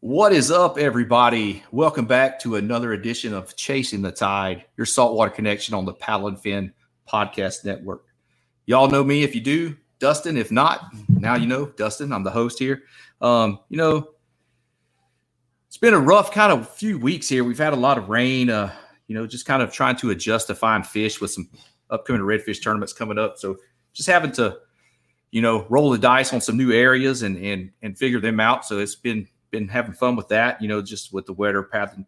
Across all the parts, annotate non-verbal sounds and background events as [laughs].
What is up, everybody? Welcome back to another edition of Chasing the Tide, your saltwater connection on the Paddle Podcast Network. Y'all know me if you do, Dustin. If not, now you know Dustin. I'm the host here. Um, you know, it's been a rough kind of few weeks here. We've had a lot of rain. Uh, you know, just kind of trying to adjust to find fish with some upcoming redfish tournaments coming up. So just having to, you know, roll the dice on some new areas and and and figure them out. So it's been been having fun with that. You know, just with the weather pattern,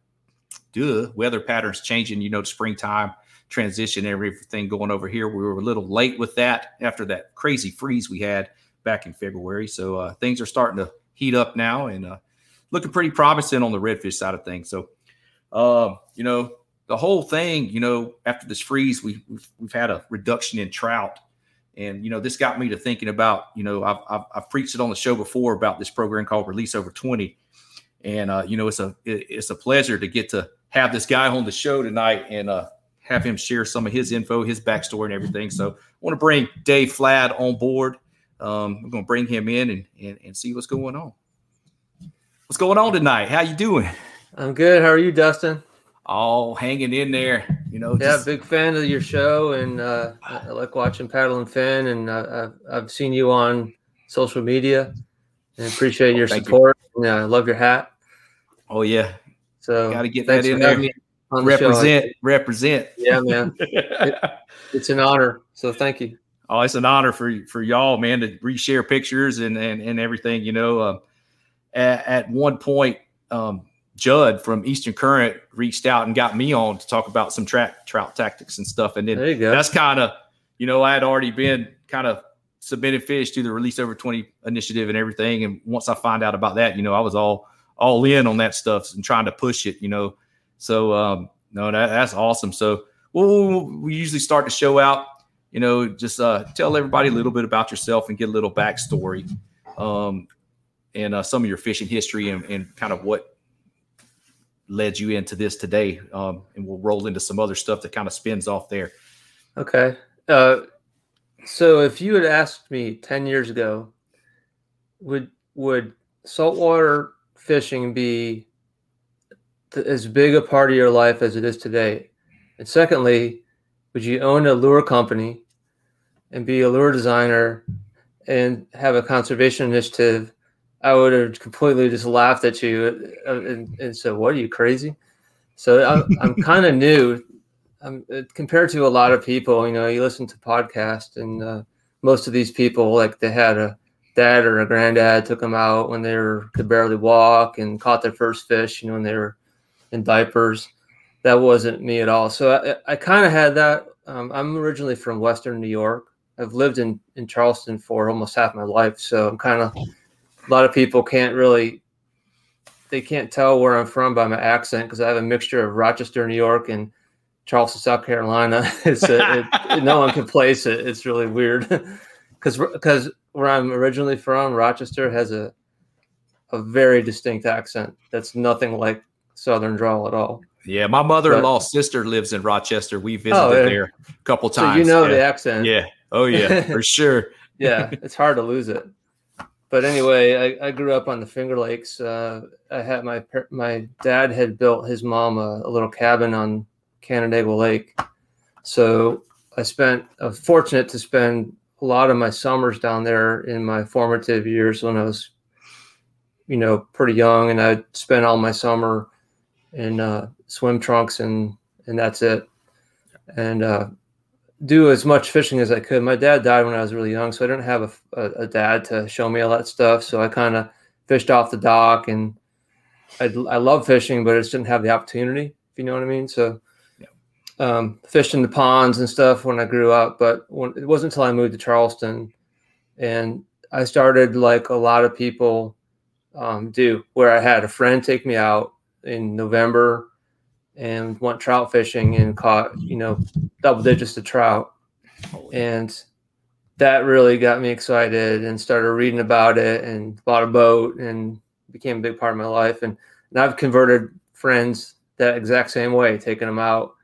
duh, weather patterns changing. You know, the springtime transition, everything going over here. We were a little late with that after that crazy freeze we had back in February. So uh, things are starting to heat up now and uh, looking pretty promising on the redfish side of things. So, uh, you know, the whole thing, you know, after this freeze, we, we've, we've had a reduction in trout. And, you know, this got me to thinking about, you know, I've, I've, I've preached it on the show before about this program called Release Over 20. And, uh, you know, it's a, it's a pleasure to get to have this guy on the show tonight and uh, have him share some of his info, his backstory and everything. So I want to bring Dave Flad on board. Um, we're going to bring him in and, and, and see what's going on. What's going on tonight? How you doing? I'm good. How are you, Dustin? All hanging in there, you know. Yeah, big fan of your show, and uh, I like watching Paddle and Fin, and I, I've, seen you on social media, and appreciate your support. You. Yeah, I love your hat. Oh yeah, so got to get that in there. represent, the represent. Yeah, man, [laughs] it, it's an honor. So thank you. Oh, it's an honor for for y'all, man, to reshare pictures and and, and everything. You know, uh, at, at one point, um, Judd from Eastern Current reached out and got me on to talk about some track trout tactics and stuff. And then that's kind of, you know, I had already been kind of submitted fish to the release over 20 initiative and everything. And once I find out about that, you know, I was all, all in on that stuff and trying to push it, you know? So, um, no, that, that's awesome. So well, we usually start to show out, you know, just, uh, tell everybody a little bit about yourself and get a little backstory. Um, and uh, some of your fishing history and, and kind of what led you into this today. Um, and we'll roll into some other stuff that kind of spins off there. Okay. Uh, so if you had asked me 10 years ago, would, would saltwater fishing be th- as big a part of your life as it is today? And secondly, would you own a lure company and be a lure designer and have a conservation initiative I would have completely just laughed at you uh, and, and said, "What are you crazy?" So I'm, I'm kind of new. I'm, uh, compared to a lot of people, you know, you listen to podcasts, and uh, most of these people, like they had a dad or a granddad took them out when they were could barely walk and caught their first fish, you know, when they were in diapers. That wasn't me at all. So I, I kind of had that. Um, I'm originally from Western New York. I've lived in in Charleston for almost half my life, so I'm kind of a lot of people can't really they can't tell where I'm from by my accent because I have a mixture of Rochester, New York, and Charleston, South Carolina. [laughs] it's a, it, it, no one can place it. It's really weird [laughs] because because where I'm originally from, Rochester has a a very distinct accent that's nothing like Southern drawl at all. Yeah, my mother-in-law's sister lives in Rochester. We oh, visited oh, there a couple times. So you know yeah. the accent. Yeah. Oh yeah, [laughs] for sure. yeah, it's hard to lose it but anyway, I, I, grew up on the Finger Lakes. Uh, I had my my dad had built his mom a, a, little cabin on Canandaigua Lake, so I spent. I fortunate to spend a lot of my summers down there in my formative years when I was, you know, pretty young, and I'd spend all my summer in uh, swim trunks and and that's it, and uh, do as much fishing as I could. My dad died when I was really young, so I didn't have a, a, a dad to show me all that stuff. So I kind of fished off the dock, and I I love fishing, but I just didn't have the opportunity. If you know what I mean, so um, fished in the ponds and stuff when I grew up, but when, it wasn't until I moved to Charleston and I started like a lot of people um, do, where I had a friend take me out in November and went trout fishing and caught, you know, double digits of trout. And that really got me excited and started reading about it and bought a boat and became a big part of my life. And, and I've converted friends that exact same way, taking them out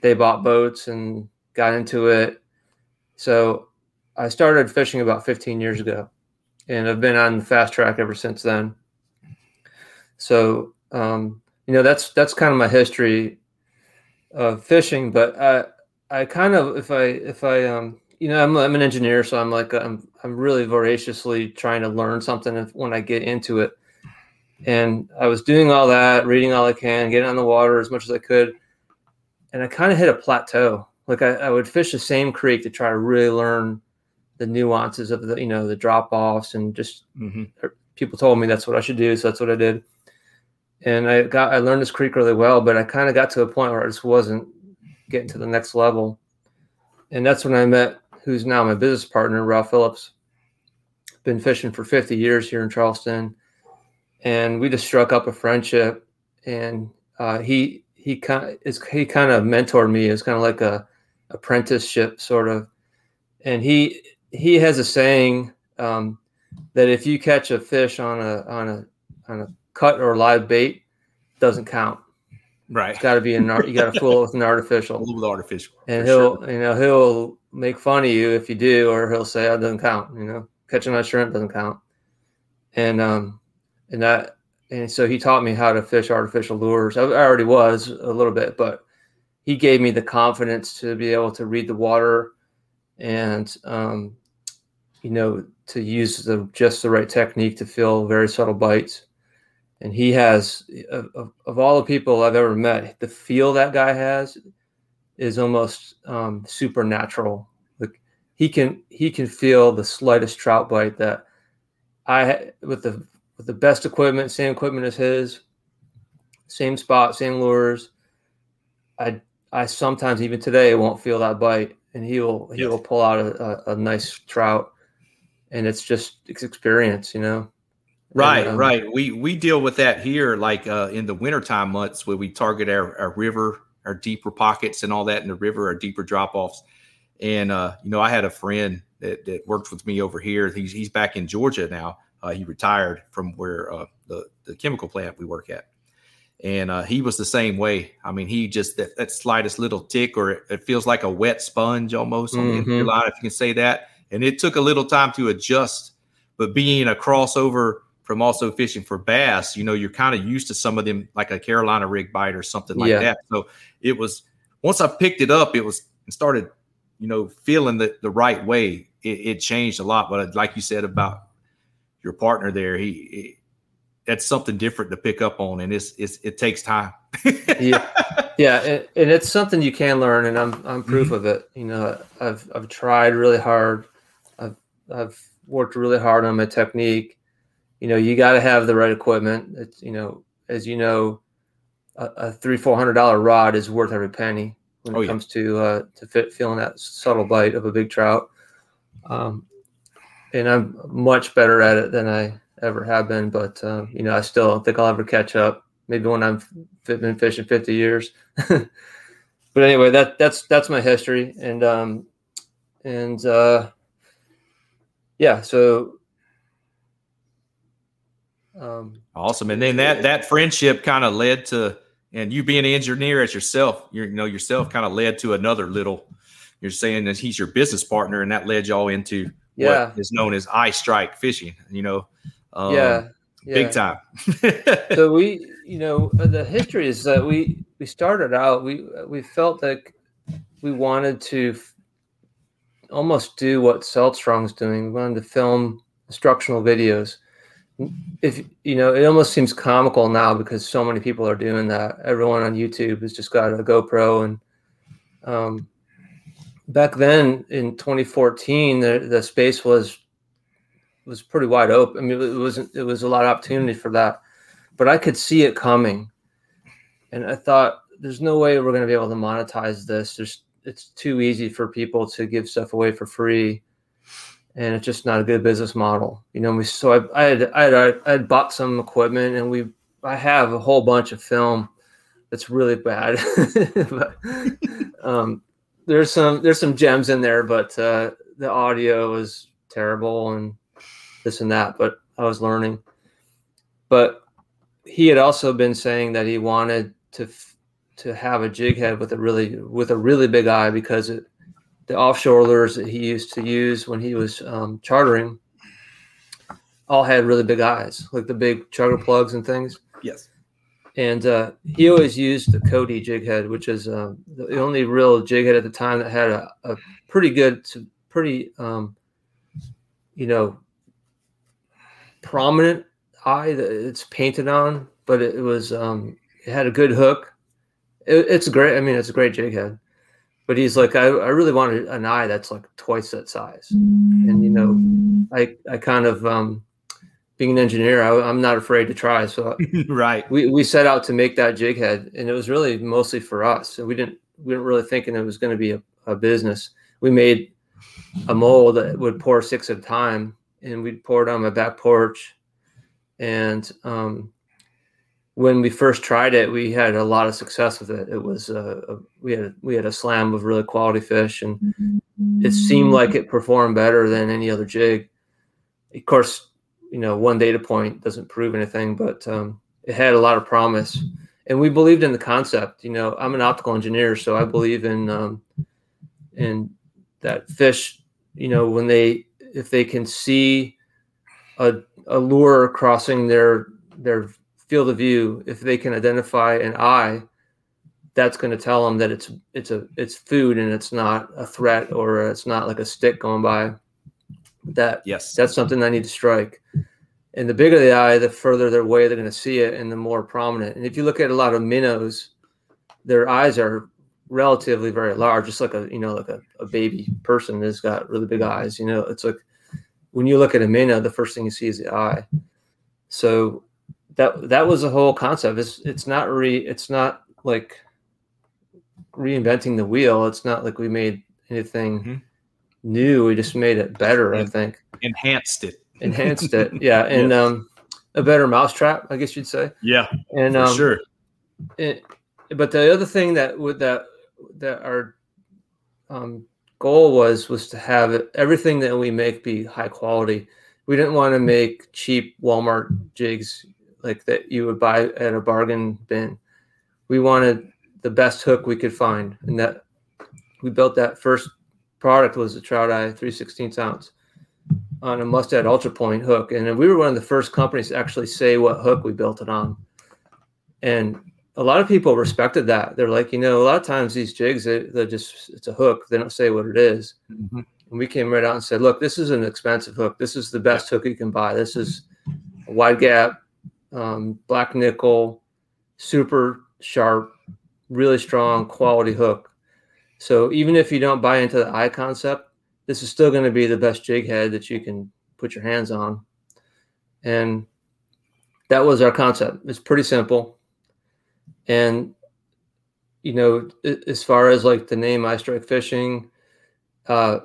they bought boats and got into it. So I started fishing about 15 years ago, and I've been on the fast track ever since then. So um, you know that's that's kind of my history of fishing. But I I kind of if I if I um you know I'm I'm an engineer, so I'm like I'm I'm really voraciously trying to learn something when I get into it. And I was doing all that, reading all I can, getting on the water as much as I could and I kind of hit a plateau. Like I, I, would fish the same creek to try to really learn the nuances of the, you know, the drop offs and just mm-hmm. People told me that's what I should do. So that's what I did. And I got, I learned this creek really well, but I kind of got to a point where I just wasn't getting to the next level. And that's when I met who's now my business partner, Ralph Phillips. Been fishing for 50 years here in Charleston. And we just struck up a friendship. And uh, he he kind of he kind of mentored me. It's kind of like a apprenticeship sort of, and he he has a saying um, that if you catch a fish on a on a on a cut or live bait, doesn't count. Right. It's got to be an art. You got to [laughs] fool it with an artificial. A little bit artificial. And he'll sure. you know he'll make fun of you if you do, or he'll say oh, it doesn't count. You know, catching a shrimp doesn't count. And um and that and so he taught me how to fish artificial lures. I, already was a little bit, but he gave me the confidence to be able to read the water and um, you know to use the just the right technique to feel very subtle bites. And he has of, of all the people I've ever met, the feel that guy has is almost um, supernatural. Like he can he can feel the slightest trout bite that I with the with the best equipment, same equipment as his, same spot, same lures. I I sometimes even today won't feel that bite, and he will he will pull out a, a, a, nice trout, and it's just it's experience, you know. Right, um, right. We we deal with that here, like uh, in the wintertime months where we target our, our river, our deeper pockets, and all that in the river, our deeper drop offs. And uh, you know, I had a friend that, that worked with me over here. He's he's back in Georgia now, uh, he retired from where uh, the the chemical plant we work at, and uh, he was the same way. I mean, he just that, that slightest little tick, or it, it, feels like a wet sponge almost on mm-hmm. the line, if you can say that. And it took a little time to adjust, but being a crossover from also fishing for bass, you know, you're kind of used to some of them, like a Carolina rig bite or something like yeah. that. So it was once I picked it up, it was and started, you know, feeling the the right way. It, it changed a lot. But like you said about your partner there, he, he that's something different to pick up on, and it's, it's it takes time. yeah, [laughs] yeah, and, and, it's something you can learn, and I'm I'm proof mm-hmm. of it. You know, I've I've tried really hard. I've I've worked really hard on my technique. You know, you got to have the right equipment. It's you know, as you know, a, a three four hundred dollar rod is worth every penny when it oh, comes to uh, to fit feeling that subtle bite of a big trout. Um, and I'm much better at it than I ever have been. But um, you know, I still don't think I'll ever catch up. Maybe when I've been fishing 50 years. [laughs] but anyway, that that's that's my history, and um, and uh, yeah, so. Um, awesome, and then that that friendship kind of led to, and you being an engineer as yourself, you know yourself kind of led to another little. You're saying that he's your business partner, and that led y'all into yeah. what is known as eye strike fishing. You know, um, yeah, yeah, big time. [laughs] so we, you know, the history is that we we started out we we felt like we wanted to almost do what Salt Strong's doing. We wanted to film instructional videos. If you know, it almost seems comical now because so many people are doing that. Everyone on YouTube has just got a GoPro, and um, back then in 2014, the, the space was was pretty wide open. I mean, it wasn't. It was a lot of opportunity for that, but I could see it coming, and I thought, "There's no way we're going to be able to monetize this. There's it's too easy for people to give stuff away for free." And it's just not a good business model. You know, we so I, I had I had I had bought some equipment, and we I have a whole bunch of film that's really bad. [laughs] but, um, there's some there's some gems in there, but uh, the audio was terrible and this and that. But I was learning. But he had also been saying that he wanted to to have a jig head with a really with a really big eye because it the offshore lures that he used to use when he was um, chartering all had really big eyes, like the big chugger plugs and things. Yes. And uh, he always used the Cody jig head, which is uh, the only real jig head at the time that had a, a pretty good, pretty, um, you know, prominent eye that it's painted on, but it, was um, it had a good hook. It, it's great. I mean, it's a great jig head but he's like, I, I really wanted an eye that's like twice that size. And, you know, I, I kind of, um, being an engineer, I, am not afraid to try. So [laughs] right. We, we set out to make that jig head and it was really mostly for us. So we didn't, we weren't really thinking it was going to be a, a business. We made a mold that would pour six at a time and we'd pour it on my back porch. And, um, when we first tried it, we had a lot of success with it. It was a, we had we had a slam of really quality fish, and it seemed like it performed better than any other jig. Of course, you know one data point doesn't prove anything, but um, it had a lot of promise, and we believed in the concept. You know, I'm an optical engineer, so I believe in um, in that fish. You know, when they if they can see a, a lure crossing their their field of view, if they can identify an eye, that's going to tell them that it's it's a it's food and it's not a threat or it's not like a stick going by. That yes, that's something I need to strike. And the bigger the eye, the further their way they're going to see it, and the more prominent. And if you look at a lot of minnows, their eyes are relatively very large, just like a you know like a, a baby person that's got really big eyes. You know, it's like when you look at a minnow, the first thing you see is the eye. So that that was the whole concept. It's it's not re it's not like reinventing the wheel. It's not like we made anything mm-hmm. new. We just made it better. And I think enhanced it. Enhanced it. [laughs] Yeah, and um, a better mousetrap, I guess you'd say. Yeah, and um, sure. It, but the other thing that would that that our um, goal was was to have everything that we make be high quality. We didn't want to make cheap Walmart jigs like that you would buy at a bargain bin. We wanted the best hook we could find, and that we built that first product was a trout eye 316 ounce on a Mustad Ultra Point hook, and we were one of the first companies to actually say what hook we built it on. And a lot of people respected that. They're like, you know, a lot of times these jigs, they, are just it's a hook. They don't say what it is. Mm-hmm. And we came right out and said, look, this is an expensive hook. This is the best hook you can buy. This is a wide gap um, black nickel, super sharp, really strong quality hook. So even if you don't buy into the eye concept, this is still going to be the best jig head that you can put your hands on. And that was our concept. It's pretty simple. And you know, as far as like the name Eye Strike Fishing, uh,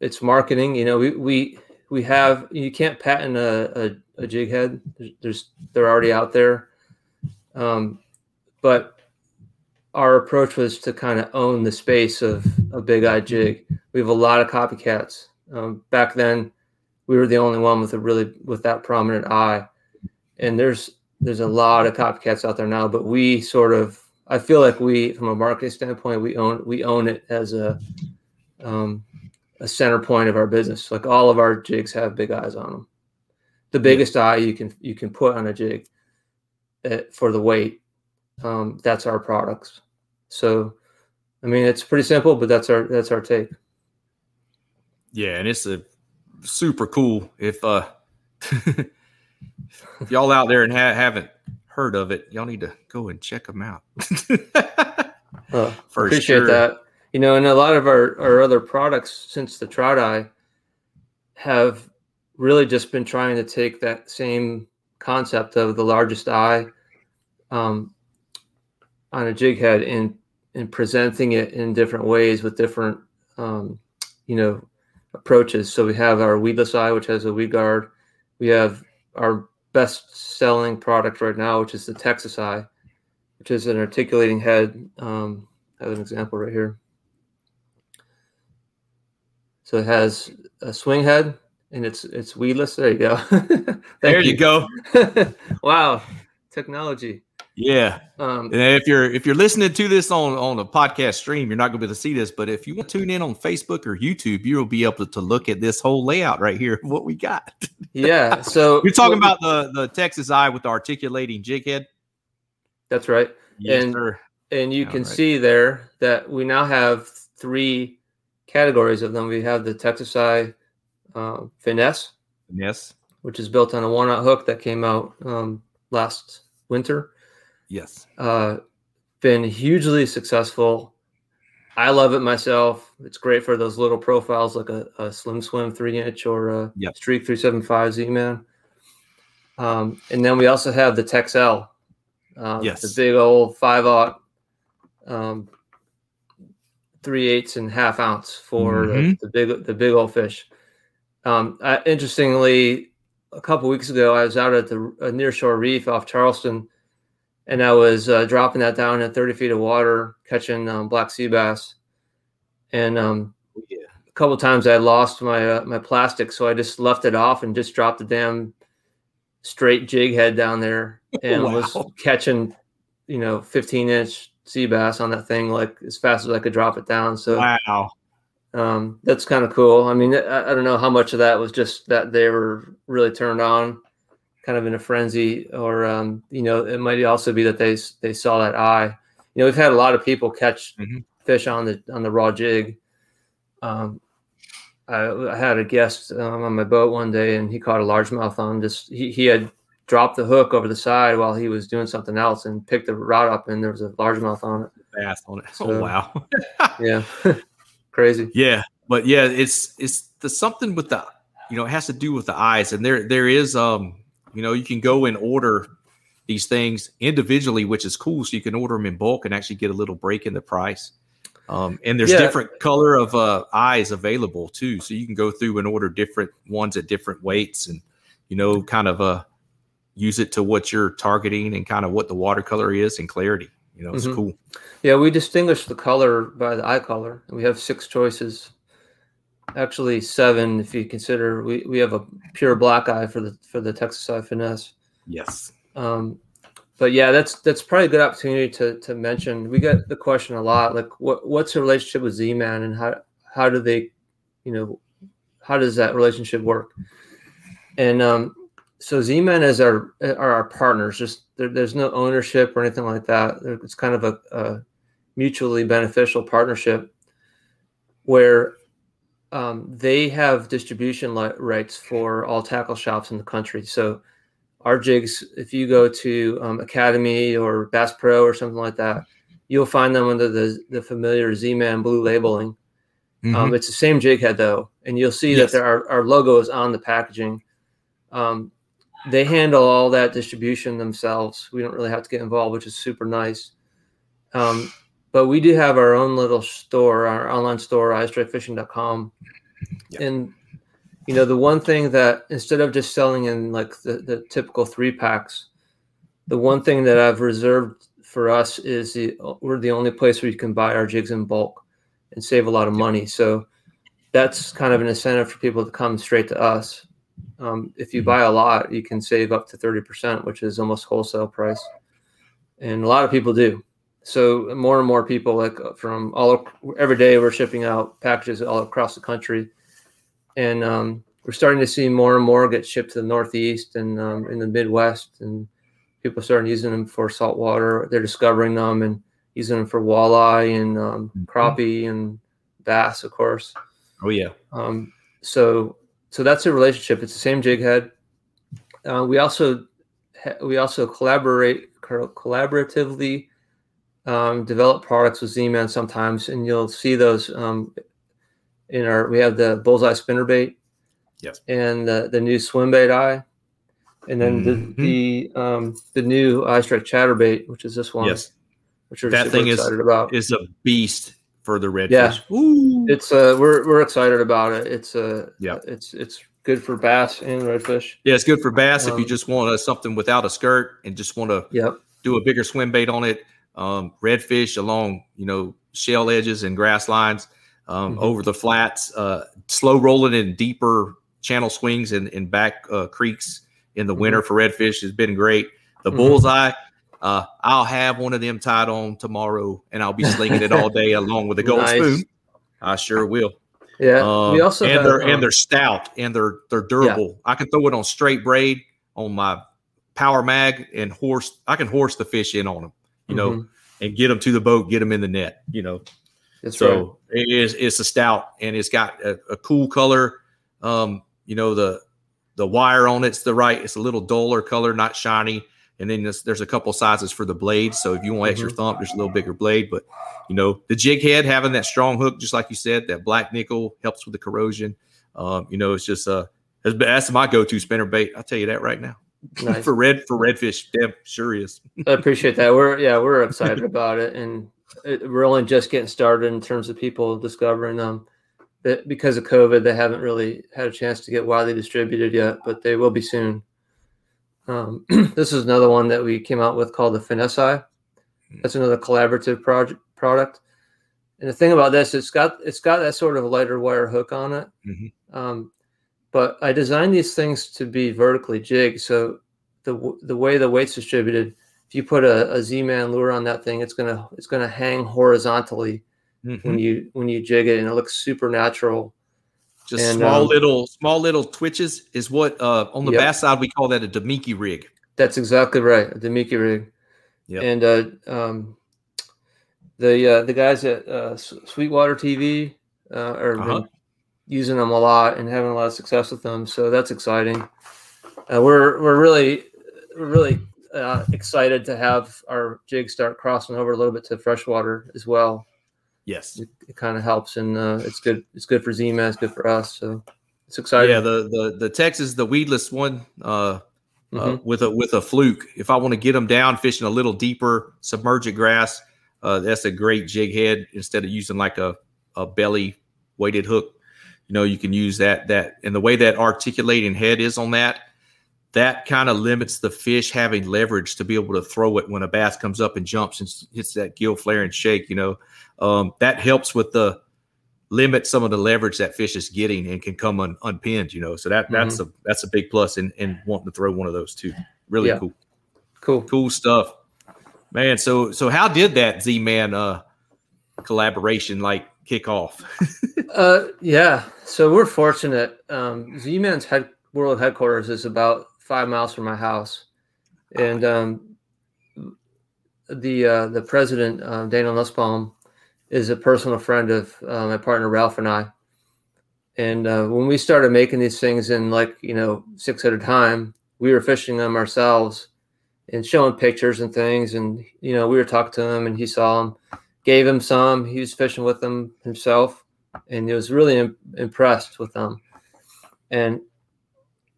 it's marketing. You know, we we we have you can't patent a, a a jig head. There's they're already out there, um, but our approach was to kind of own the space of a big eye jig. We have a lot of copycats. Um, back then, we were the only one with a really with that prominent eye, and there's there's a lot of copycats out there now. But we sort of I feel like we, from a marketing standpoint, we own we own it as a um, a center point of our business. Like all of our jigs have big eyes on them the biggest eye you can you can put on a jig uh, for the weight. Um, that's our products. So, I mean, it's pretty simple, but that's our that's our take. Yeah, and it's a super cool. If uh, [laughs] if y'all out there and ha- haven't heard of it, y'all need to go and check them out. [laughs] uh, appreciate sure. that. You know, and a lot of our, our other products since the Trout Eye have really just been trying to take that same concept of the largest eye um, on a jig head and and presenting it in different ways with different um, you know approaches. So we have our weedless eye, which has a weed guard. We have our best selling product right now, which is the Texas eye, which is an articulating head. Um, I have an example right here. So it has a swing head and it's it's weedless. There you go. [laughs] there you, you go. [laughs] wow, technology. Yeah. Um, and if you're if you're listening to this on on a podcast stream, you're not going to be able to see this. But if you want to tune in on Facebook or YouTube, you'll be able to look at this whole layout right here. What we got. [laughs] yeah. So you're talking about the the Texas eye with the articulating jig head. That's right. Yes, and sir. and you All can right. see there that we now have three categories of them. We have the Texas eye uh, finesse. Yes. Which is built on a one-out hook that came out um, last winter Yes. Uh, been hugely successful. I love it myself. It's great for those little profiles like a, a Slim Swim three inch or a yep. Streak 375 Z Man. Um, and then we also have the Texel, um, yes. the big old five aught, um, three eighths and half ounce for mm-hmm. the, the, big the big old fish. Um, I, interestingly, a couple weeks ago, I was out at the nearshore reef off Charleston and I was uh, dropping that down at 30 feet of water, catching um, black sea bass. And um, yeah. a couple times I lost my uh, my plastic, so I just left it off and just dropped the damn straight jig head down there, [laughs] and wow. was catching, you know, 15 inch sea bass on that thing like as fast as I could drop it down. So wow. Um, that's kind of cool. I mean, I, I don't know how much of that was just that they were really turned on kind of in a frenzy, or um, you know, it might also be that they they saw that eye. You know, we've had a lot of people catch mm-hmm. fish on the on the raw jig. Um, I, I, had a guest um, on my boat one day, and he caught a largemouth on just he, he had dropped the hook over the side while he was doing something else and picked the rod up, and there was a largemouth on it. Bass on it. Oh, [laughs] so, oh wow! [laughs] yeah, [laughs] crazy. Yeah, but yeah, it's it's the something with the you know it has to do with the eyes, and there there is um you know, you can go and order these things individually, which is cool. So you can order them in bulk and actually get a little break in the price. Um, and there's yeah. different color of uh, eyes available too, so you can go through and order different ones at different weights, and you know, kind of uh, use it to what you're targeting and kind of what the watercolor is and clarity. You know, it's mm-hmm. cool. Yeah, we distinguish the color by the eye color, we have six choices actually seven if you consider we, we have a pure black eye for the for the Texas eye finesse. Yes. Um, but yeah, that's that's probably a good opportunity to to mention. We get the question a lot, like what what's the relationship with Z Man and how how do they, you know, how does that relationship work? And um, so Z Man is our are our partners. Just there, there's no ownership or anything like that. It's kind of a, a mutually beneficial partnership where um, they have distribution rights for all tackle shops in the country. So our jigs, if you go to um, Academy or Bass Pro or something like that, you'll find them under the, the familiar Z-Man blue labeling. Um, mm-hmm. Um, it's the same jig head though, and you'll see yes. that there are, our logo is on the packaging. Um, they handle all that distribution themselves. We don't really have to get involved, which is super nice. Um, but we do have our own little store, our online store, eyestrikefishing.com. Yeah. And you know, the one thing that instead of just selling in like the, the typical three packs, the one thing that I've reserved for us is the, we're the only place where you can buy our jigs in bulk and save a lot of money. So that's kind of an incentive for people to come straight to us. Um, if you mm-hmm. buy a lot, you can save up to 30%, which is almost wholesale price. And a lot of people do so more and more people like uh, from all every day we're shipping out packages all across the country and um, we're starting to see more and more get shipped to the northeast and um, in the midwest and people starting using them for saltwater they're discovering them and using them for walleye and um, mm-hmm. crappie and bass of course oh yeah um, so so that's a relationship. It's the same jig head. Uh, we also we also collaborate collaboratively um, develop products with Z-Man sometimes, and you'll see those um, in our. We have the bullseye spinner bait, yes, and the, the new swim bait eye, and then mm-hmm. the the um, the new eye strike chatterbait, which is this one. Yes, which we're that thing is about. is a beast for the redfish. Yeah, Ooh. it's uh we're we're excited about it. It's uh yeah, it's it's good for bass and redfish. Yeah, it's good for bass um, if you um, just want uh, something without a skirt and just want to yep. do a bigger swim bait on it. Um, redfish along you know shell edges and grass lines um, mm-hmm. over the flats, uh, slow rolling in deeper channel swings and, in back uh, creeks in the mm-hmm. winter for redfish has been great. The mm-hmm. Uh, I'll have one of them tied on tomorrow, and I'll be slinging it all [laughs] day along with a gold nice. spoon. I sure will. Yeah, um, we also and have, they're um, and they're stout and they're they're durable. Yeah. I can throw it on straight braid on my power mag and horse. I can horse the fish in on them, you mm-hmm. know, and get them to the boat, get them in the net, you know. That's so right. it is it's a stout and it's got a, a cool color. Um, you know the the wire on it's the right. It's a little duller color, not shiny. And then there's, there's a couple sizes for the blade. So if you want extra mm-hmm. thump, there's a little bigger blade. But you know, the jig head having that strong hook, just like you said, that black nickel helps with the corrosion. Um, you know, it's just uh that's my go-to spinner bait. I'll tell you that right now. Nice. [laughs] for red for redfish, damn sure is. [laughs] I appreciate that. We're yeah, we're excited about it, and it, we're only just getting started in terms of people discovering them. That because of COVID, they haven't really had a chance to get widely distributed yet, but they will be soon. Um, [clears throat] this is another one that we came out with called the Finesse Eye. That's another collaborative project product. And the thing about this, it's got it's got that sort of lighter wire hook on it. Mm-hmm. Um, but I designed these things to be vertically jigged, so the the way the weight's distributed, if you put a, a Z-man lure on that thing, it's gonna it's gonna hang horizontally mm-hmm. when you when you jig it, and it looks super natural. Just and, small um, little small little twitches is what uh, on the yep. bass side we call that a Damiki rig. That's exactly right, a Damiki rig. Yeah. And uh, um, the uh, the guys at uh, Sweetwater TV uh, are uh-huh. using them a lot and having a lot of success with them. So that's exciting. Uh, we're we're really we're really uh, excited to have our jig start crossing over a little bit to freshwater as well. Yes, it, it kind of helps, and uh, it's good. It's good for Z-Man. It's good for us. So it's exciting. Yeah, the the the Texas, the weedless one, uh, uh mm-hmm. uh, with a with a fluke. If I want to get them down fishing a little deeper, submergent grass, uh, that's a great jig head. Instead of using like a a belly weighted hook, you know, you can use that that and the way that articulating head is on that that kind of limits the fish having leverage to be able to throw it when a bass comes up and jumps and hits that gill flare and shake. You know, um, that helps with the limit some of the leverage that fish is getting and can come un, unpinned. You know, so that that's mm-hmm. a that's a big plus in, in wanting to throw one of those too. Really yeah. cool, cool, cool stuff, man. So so how did that Z Man uh, collaboration like kick off? [laughs] uh, yeah, so we're fortunate. Um, Z Man's head world headquarters is about five miles from my house, and um, the uh, the president uh, Daniel Nussbaum is a personal friend of uh, my partner Ralph and I. And uh, when we started making these things in like you know six at a time, we were fishing them ourselves and showing pictures and things. And you know we were talking to him, and he saw them, gave him some. He was fishing with them himself, and he was really Im- impressed with them. And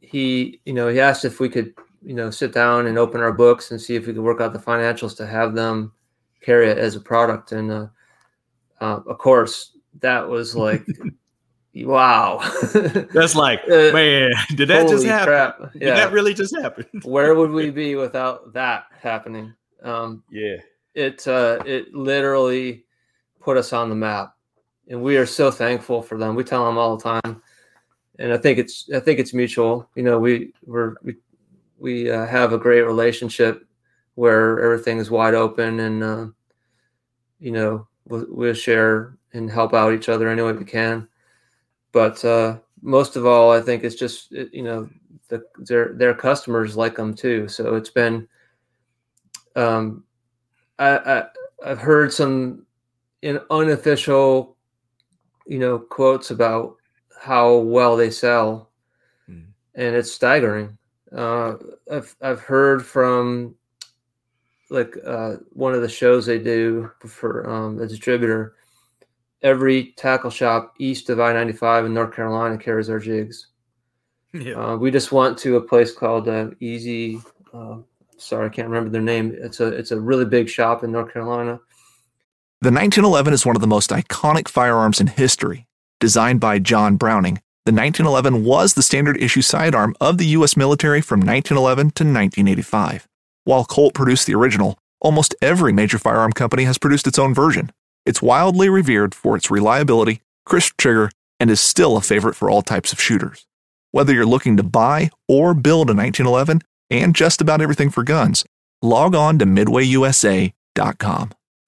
he, you know, he asked if we could, you know, sit down and open our books and see if we could work out the financials to have them carry it as a product. And uh, uh, of course, that was [laughs] like, wow. [laughs] That's like, uh, man, did that just happen? Crap. Yeah. Did that really just happen? [laughs] Where would we be without that happening? Um, yeah, it uh, it literally put us on the map, and we are so thankful for them. We tell them all the time and I think it's I think it's mutual. You know, we we're, we we uh, have a great relationship where everything is wide open, and uh, you know we'll, we'll, share and help out each other any way we can. But uh, most of all, I think it's just you know the, their their customers like them too. So it's been um, I, I I've heard some in unofficial you know quotes about how well they sell, mm. and it's staggering. Uh, I've I've heard from like uh, one of the shows they do for um, a distributor. Every tackle shop east of I ninety five in North Carolina carries our jigs. [laughs] Yeah. Uh, we just went to a place called uh, Easy. Uh, sorry, I can't remember their name. It's a it's a really big shop in North Carolina. The 1911 is one of the most iconic firearms in history. Designed by John Browning, the 1911 was the standard issue sidearm of the U.S. military from 1911 to 1985. While Colt produced the original, almost every major firearm company has produced its own version. It's wildly revered for its reliability, crisp trigger, and is still a favorite for all types of shooters. Whether you're looking to buy or build a 1911 and just about everything for guns, log on to midwayusa.com.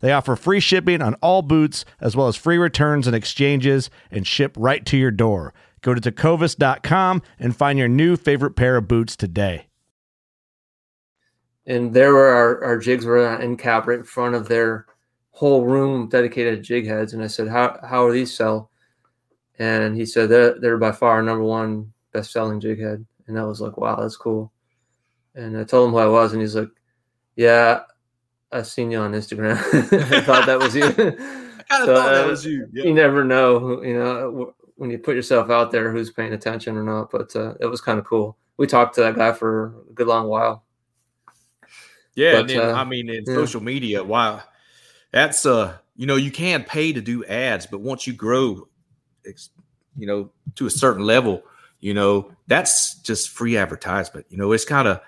They offer free shipping on all boots, as well as free returns and exchanges, and ship right to your door. Go to tecovas.com and find your new favorite pair of boots today and there were our, our jigs were end cap right in front of their whole room dedicated to jig heads. And I said, how, how are these sell? And he said they're, they're by far our number one best selling jig head. And I was like, wow, that's cool. And I told him who I was, and he's like, yeah, I've seen you on Instagram. [laughs] I [laughs] thought that was you. I kind of so, thought that was you. Yeah. You never know, you know, when you put yourself out there, who's paying attention or not. But uh, it was kind of cool. We talked to that guy for a good long while. Yeah, but, and then, uh, I mean, in yeah. social media, wow, that's uh, you know, you can pay to do ads, but once you grow, you know, to a certain level, you know, that's just free advertisement. You know, it's kind of,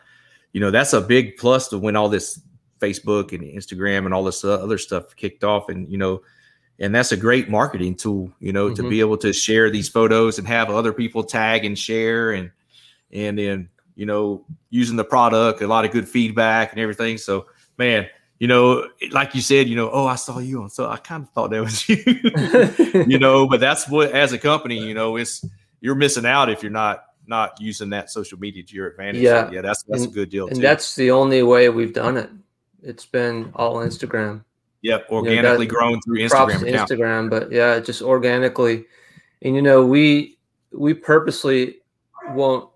you know, that's a big plus to when all this Facebook and Instagram and all this other stuff kicked off, and you know, and that's a great marketing tool. You know, mm-hmm. to be able to share these photos and have other people tag and share and and then you know, using the product, a lot of good feedback and everything. So, man, you know, like you said, you know, oh, I saw you on, so I kind of thought that was [laughs] you, you know, but that's what, as a company, you know, it's you're missing out if you're not not using that social media to your advantage. Yeah, so, yeah, that's that's and, a good deal. And too. that's the only way we've done it. It's been all Instagram. Yep, organically you know, grown through Instagram. Instagram, but yeah, just organically. And you know, we we purposely won't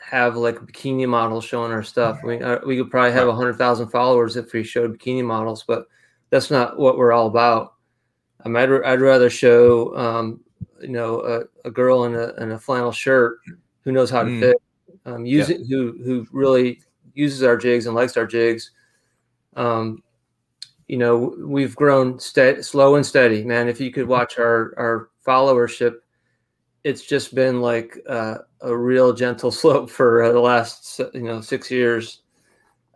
have like bikini models showing our stuff. We uh, we could probably have a hundred thousand followers if we showed bikini models, but that's not what we're all about. Um, I'd, I'd rather show um, you know a, a, girl in a in a flannel shirt who knows how to mm. fit, um, using yeah. who who really uses our jigs and likes our jigs. Um, you know, we've grown steady, slow and steady, man. If you could watch our our followership it's just been like uh, a real gentle [laughs] slope for uh, the last you know six years,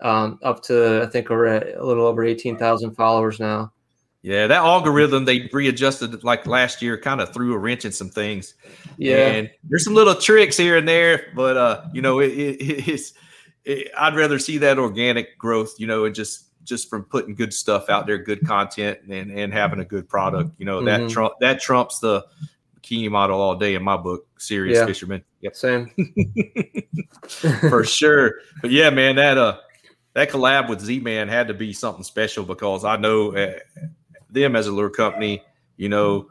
um, up to I think we're at a little over eighteen thousand followers now. Yeah, that algorithm they readjusted like last year, kind of threw a wrench in some things. Yeah, and there's some little tricks here and there, but uh, you know, it, it, [laughs] it's it, I'd rather see that organic growth, you know, and just just from putting good stuff out there, good content, and and having a good product. You know, mm-hmm. that trump that trumps the bikini model all day in my book, serious yeah. fisherman. Yep. Same. [laughs] For sure. But yeah, man, that uh that collab with Z Man had to be something special because I know uh, them as a lure company, you know,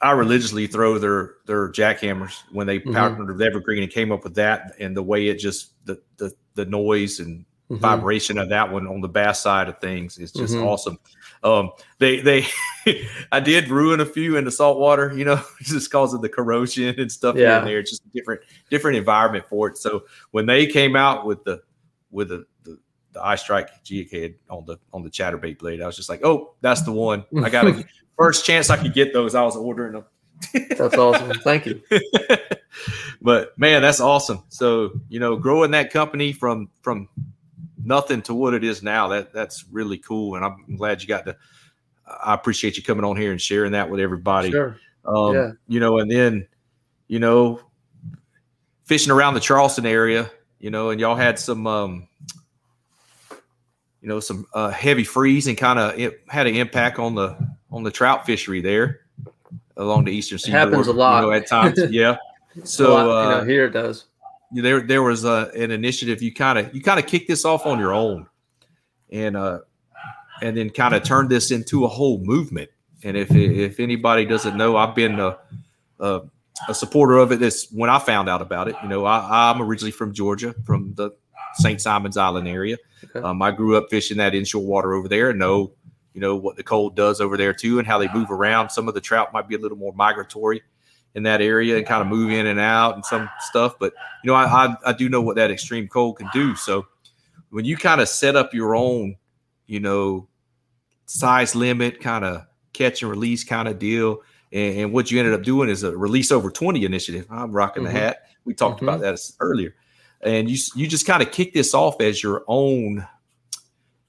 I religiously throw their their jackhammers when they mm-hmm. partnered with Evergreen and came up with that and the way it just the the the noise and mm-hmm. vibration of that one on the bass side of things is just Mhm. awesome. Um, they they [laughs] I did ruin a few in the saltwater, you know, [laughs] just because of the corrosion and stuff Yeah. and there. It's just a different different environment for it. So when they came out with the with the the, the eye strike head on the on the chatterbait blade, I was just like, oh, that's the one. I got to [laughs] first chance I could get those. I was ordering them. That's awesome. Thank you. but man, that's awesome. So you know, growing that company from from nothing to what it is now, that that's really cool. And I'm glad you got to. I appreciate you coming on here and sharing that with everybody. Sure. Um, Yeah. You know, and then you know, fishing around the Charleston area, you know, and y'all had some. um you know some uh, heavy freeze and kind of it had an impact on the on the trout fishery there along the eastern seaboard. happens a [laughs] lot. you know, at times. Yeah. So you uh, know, here it does. There there was a, an initiative. You kind of you kind of kicked this off on your own and uh and then kind of turned this into a whole movement. And if if anybody doesn't know i've been a, a, a supporter of it this when i found out about it you know I, i'm originally from georgia from the st simons island area. Okay. um, i grew up fishing that inshore water over there and know you know what the cold does over there too and how they move around. Some of the trout might be a little more migratory in that area and kind of move in and out and some stuff but you know, I, I I do know what that extreme cold can do. So when you kind of set up your own, you know, size limit, kind of catch and release kind of deal, and, and what you ended up doing is a release over twenty initiative. I'm rocking Mhm. the hat. We talked Mhm. about that earlier, and you you just kind of kick this off as your own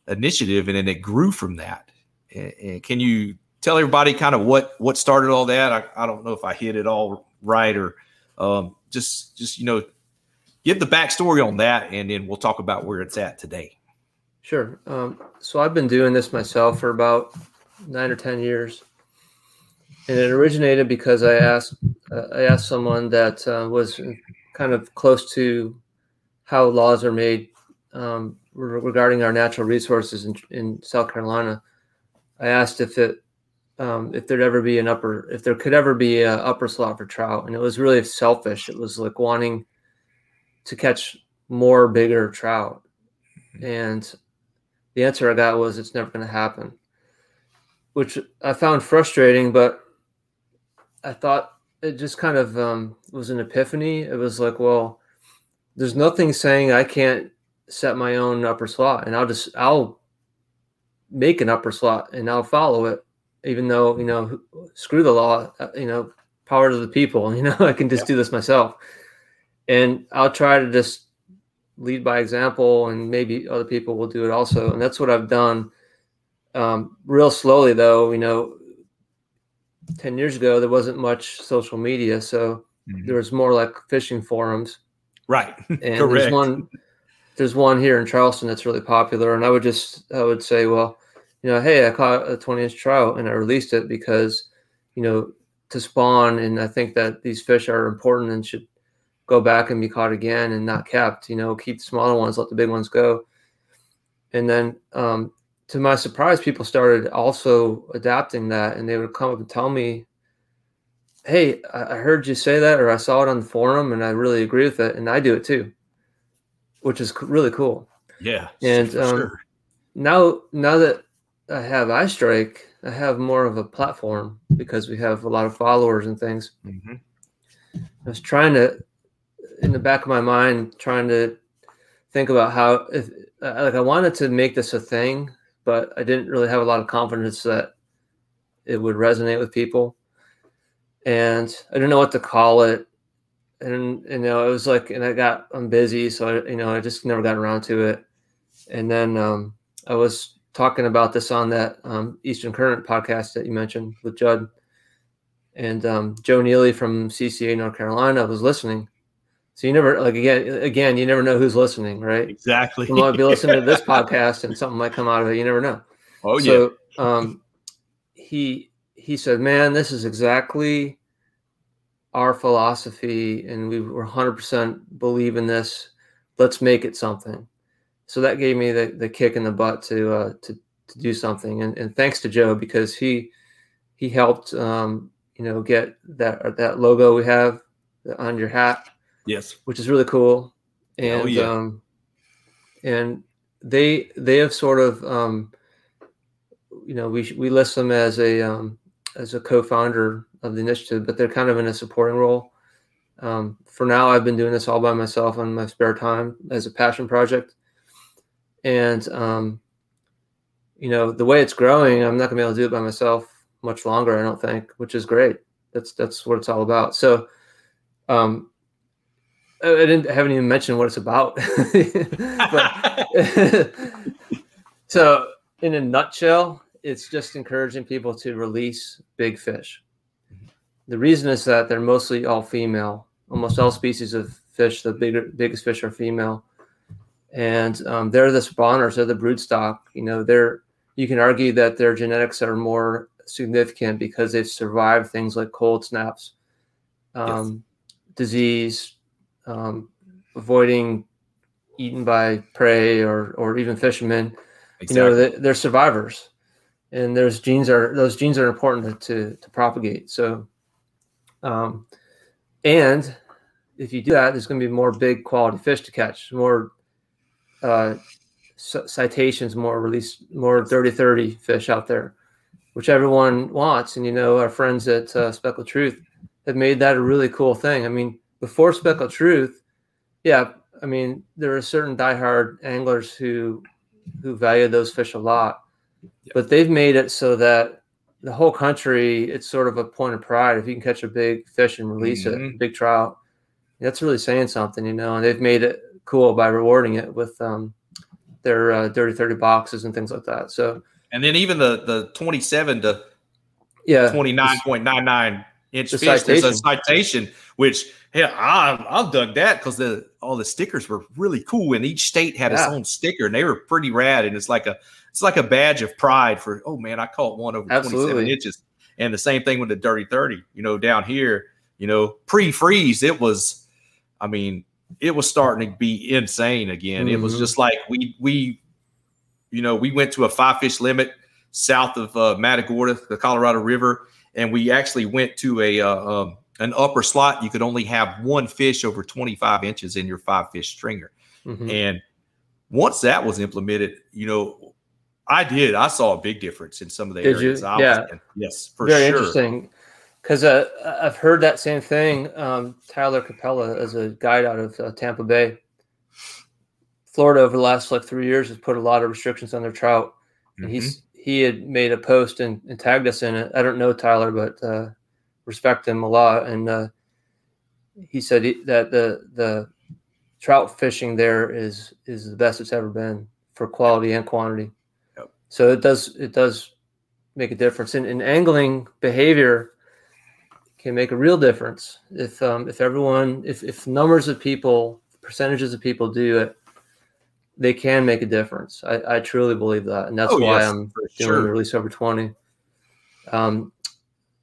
initiative, and then it grew from that. And, and can you tell everybody kind of what what started all that? I, I don't know if I hit it all right or um, just just you know give the backstory on that, and then we'll talk about where it's at today. Sure. Um, so I've been doing this myself for about nine or ten years, and it originated because I asked uh, I asked someone that uh, was kind of close to how laws are made um, regarding our natural resources in, in South Carolina. I asked if it um, if there'd ever be an upper if there could ever be a upper slot for trout, and it was really selfish. It was like wanting to catch more bigger trout, and the answer I got was it's never going to happen, which I found frustrating. But I thought it just kind of um, was an epiphany. It was like, well, there's nothing saying I can't set my own upper slot, and I'll just I'll make an upper slot and I'll follow it, even though you know screw the law, uh, you know, power to the people. [laughs] You know, I can just do this myself, and I'll try to just lead by example and maybe other people will do it also. And that's what i've done um, real slowly though you know 10 years ago there wasn't much social media so there was more like fishing forums. Right. [laughs] and there's one there's one here in charleston that's really popular. And i would just i would say well you know hey i caught a 20 inch trout and i released it because you know to spawn and i think that these fish are important and should go back and be caught again and not kept you know keep the smaller ones let the big ones go and then um, to my surprise people started also adapting that and they would come up and tell me hey I, heard you say that or i saw it on the forum and i really agree with it and i do it too which is really cool Yeah. And, um, sure. now now that i have Eye Strike, i have more of a platform because we have a lot of followers and things. Mhm. I was trying to, in the back of my mind, trying to think about how, if uh, like I wanted to make this a thing, but I didn't really have a lot of confidence that it would resonate with people, and I didn't know what to call it, and you know it was like, and I got I'm busy, so I, you know I just never got around to it, and then um, I was talking about this on that um, Eastern Current podcast that you mentioned with Judd and um, Joe Neely from CCA North Carolina was listening. So you never like again again you never know who's listening, right? Exactly. You might be listening to this [laughs] podcast and something might come out of it. You never know. oh yeah. so um, he he said, "Man, this is exactly our philosophy, and we were 100% believe in this. Let's make it something." So that gave me the, the kick in the butt to uh, to to do something, and, and thanks to Joe because he he helped um, you know get that that logo we have on your hat yes. which is really cool. Oh, And yeah. um, and they they have sort of um, you know we we list them as a um, as a co-founder of the initiative, but they're kind of in a supporting role. Um, for now, I've been doing this all by myself on my spare time as a passion project, and um, you know the way it's growing, I'm not gonna be able to do it by myself much longer. I don't think, which is great. That's that's what it's all about. So, um, I didn't I haven't even mentioned what it's about. [laughs] [laughs] so, in a nutshell, it's just encouraging people to release big fish. The reason is that they're mostly all female. Almost all species of fish, the bigger, biggest fish are female, and um, they're the spawners. They're the brood stock. You know, they're you can argue that their genetics are more significant because they've survived things like cold snaps, um, yes. disease, um, avoiding eaten by prey or or even fishermen. Exactly. You know, they, they're survivors and there's genes are those genes are important to to, to propagate. So, um, and if you do that, there's going to be more big quality fish to catch, more uh, citations, more release, more 30-30 fish out there, which everyone wants. And you know, our friends at uh, Speckled Truth have made that a really cool thing. I mean, before Speckled Truth, yeah, I mean, there are certain diehard anglers who who value those fish a lot but they've made it so that the whole country, it's sort of a point of pride if you can catch a big fish and release mm-hmm. it, big trout. That's really saying something, you know. And they've made it cool by rewarding it with um, their uh, dirty thirty boxes and things like that. So, and then even the the twenty seven to yeah twenty nine point nine nine inch the fish. There's a citation, which yeah, I I've dug that because the all the stickers were really cool, and each state had yeah. its own sticker, and they were pretty rad. And it's like a it's like a badge of pride for oh man, I caught one over Absolutely. 27 inches. And the same thing with the dirty 30. You know, down here, you know, pre-freeze, it was, I mean, it was starting to be insane again. Mm-hmm. It was mm-hmm. just like we we, you know, we went to a five fish limit south of uh, Matagorda, the Colorado River, and we actually went to a uh, um, an upper slot. You could only have one fish over 25 inches in your five fish stringer, mm-hmm. and once that was implemented, you know, I did. I saw a big difference in some of the did areas. You? yeah. Yes, for Very sure. interesting. Because uh, I've heard that same thing. Um, Tyler Capella, as a guide out of uh, Tampa Bay, Florida, over the last like three years, has put a lot of restrictions on their trout. And mm-hmm. he's he had made a post and, and, tagged us in it. I don't know Tyler, but uh, respect him a lot. And uh, he said he, that the the trout fishing there is is the best it's ever been for quality and quantity. So it does it does make a difference. in, and angling behavior can make a real difference. If um, if everyone if if numbers of people percentages of people do it they can make a difference. I, I truly believe that and that's oh, why yes, i'm doing sure. the release over 20 um,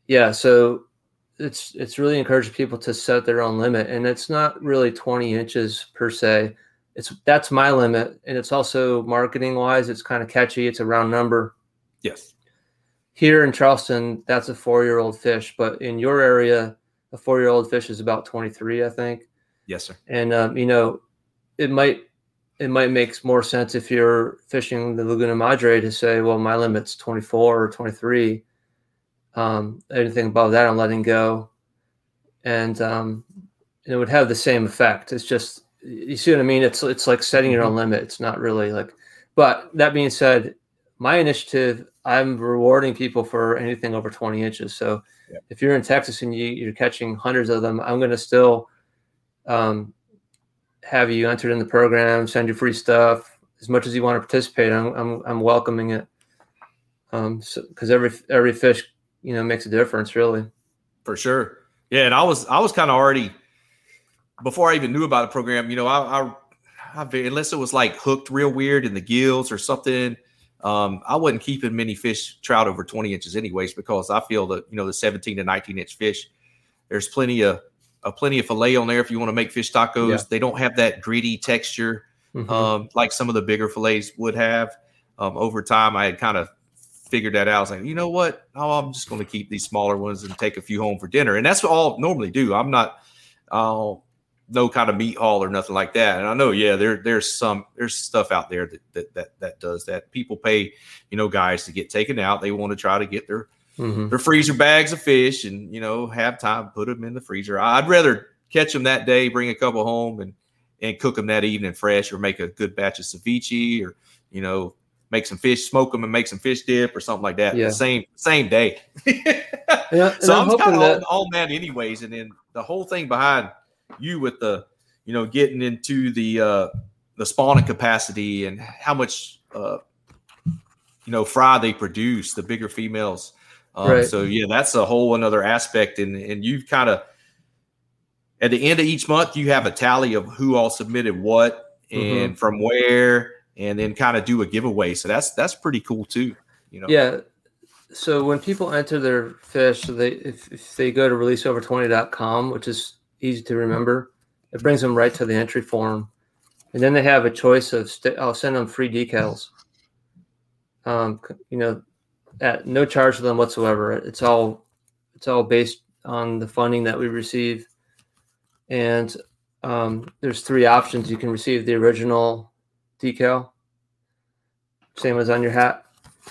yeah so it's it's really encouraging people to set their own limit and it's not really 20 inches per se. It's that's my limit and it's also marketing wise it's kind of catchy it's a round number. Yes here in charleston that's a four year old fish but in your area a four year old fish is about 23 i think yes sir and um, you know it might it might make more sense if you're fishing the laguna madre to say well my limit's 24 or 23 um, anything above that i'm letting go and um, it would have the same effect it's just you see what I mean? It's it's like setting your own mm-hmm. limit. It's not really like. But that being said, my initiative, I'm rewarding people for anything over 20 inches. So yeah. if you're in Texas and you, you're catching hundreds of them, I'm going to still um, have you entered in the program, send you free stuff as much as you want to participate. I'm I'm, I'm welcoming it. Um, because so, every every fish, you know, makes a difference, really. For sure. Yeah, and I was I was kind of already before I even knew about the program, you know, I, I, I unless it was like hooked real weird in the gills or something, um, I wasn't keeping many fish trout over 20 inches anyways, because I feel that, you know, the 17 to 19 inch fish, there's plenty of, uh, plenty of filet on there. If you want to make fish tacos, yeah. they don't have that gritty texture, mm-hmm. um, like some of the bigger fillets would have. Um, over time, I had kind of figured that out. I was like, you know what? Oh, I'm just going to keep these smaller ones and take a few home for dinner. And that's what I'll normally do. I'm not, I'll, no kind of meat hall or nothing like that. And I know, yeah, there there's some there's stuff out there that that that, that does that. People pay, you know, guys to get taken out. They want to try to get their Mhm. their freezer bags of fish and you know have time put them in the freezer. I'd rather catch them that day, bring a couple home, and and cook them that evening fresh, or make a good batch of ceviche, or you know make some fish, smoke them, and make some fish dip or something like that. Yeah. The same same day. [laughs] Yeah, so I'm I'm, kind of that on, on that anyways. And then the whole thing behind you with the, you know, getting into the uh the spawning capacity and how much uh you know fry they produce, the bigger females. Um, Right. So yeah, that's a whole another aspect, and and you kind of at the end of each month you have a tally of who all submitted what Mm-hmm. and from where, and then kind of do a giveaway. So that's that's pretty cool too. You know. Yeah. So when people enter their fish, they if, if they go to releaseover20.com, which is easy to remember, it brings them right to the entry form, and then they have a choice of st- I'll send them free decals. Um, you know, at no charge to them whatsoever. It's all it's all based on the funding that we receive, and um, there's three options. You can receive the original decal, same as on your hat.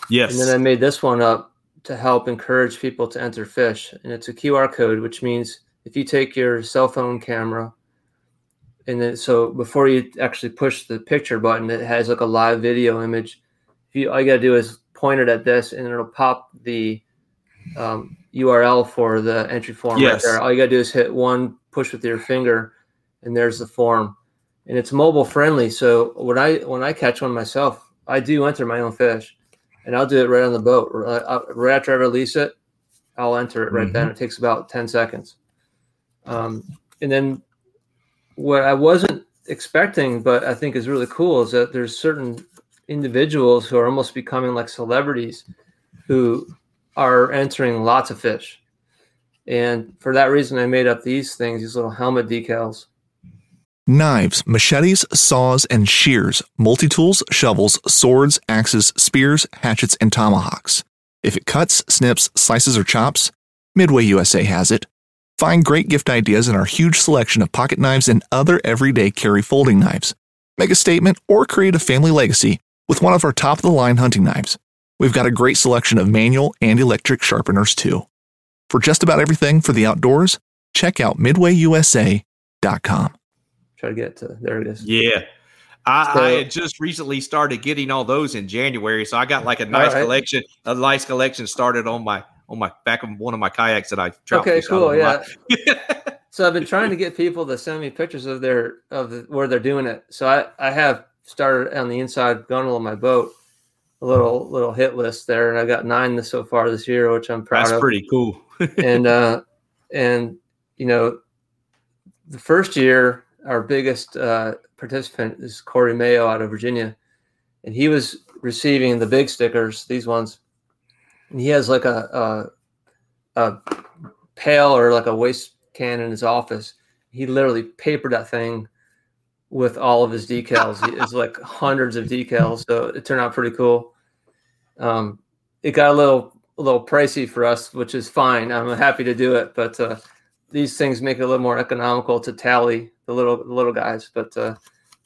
Yes. And then I made this one up to help encourage people to enter fish. And it's a QR code, which means if you take your cell phone camera and then so before you actually push the picture button, it has like a live video image. If you all you gotta do is point it at this and it'll pop the um, URL for the entry form right there. All you gotta do is hit one push with your finger and there's the form. And it's mobile friendly. So when I when I catch one myself, I do enter my own fish and I'll do it right on the boat. Right uh, right after I release it, I'll enter it right then. It takes about 10 seconds. Um, and then what I wasn't expecting, but I think is really cool, is that there's certain individuals who are almost becoming like celebrities who are entering lots of fish. And for that reason, I made up these things, these little helmet decals. Knives, machetes, saws, and shears, multi tools, shovels, swords, axes, spears, hatchets, and tomahawks. If it cuts, snips, slices, or chops, Midway USA has it. Find great gift ideas in our huge selection of pocket knives and other everyday carry folding knives. Make a statement or create a family legacy with one of our top of the line hunting knives. We've got a great selection of manual and electric sharpeners too. For just about everything for the outdoors, check out midwayusa.com. Try to get to there it is. Yeah. I, So- I had just recently started getting all those in January, so I got like a nice right. collection. A nice collection started on my on my back of one of my kayaks that I trout Okay, cool. Yeah. [laughs] So I've been trying to get people to send me pictures of their of the, where they're doing it. So I I have started on the inside gondola of my boat, a little little hit list there, and I've got nine this so far this year, which I'm proud That's of. pretty cool. [laughs] and uh, and you know, the first year our biggest uh, participant is Corey Mayo out of Virginia, and he was receiving the big stickers, these ones, he has like a a, a pail or like a waste can in his office. He literally papered that thing with all of his decals. it's like hundreds of decals, so it turned out pretty cool. Um, it got a little a little pricey for us, which is fine. I'm happy to do it, but uh, these things make it a little more economical to tally the little the little guys. But uh,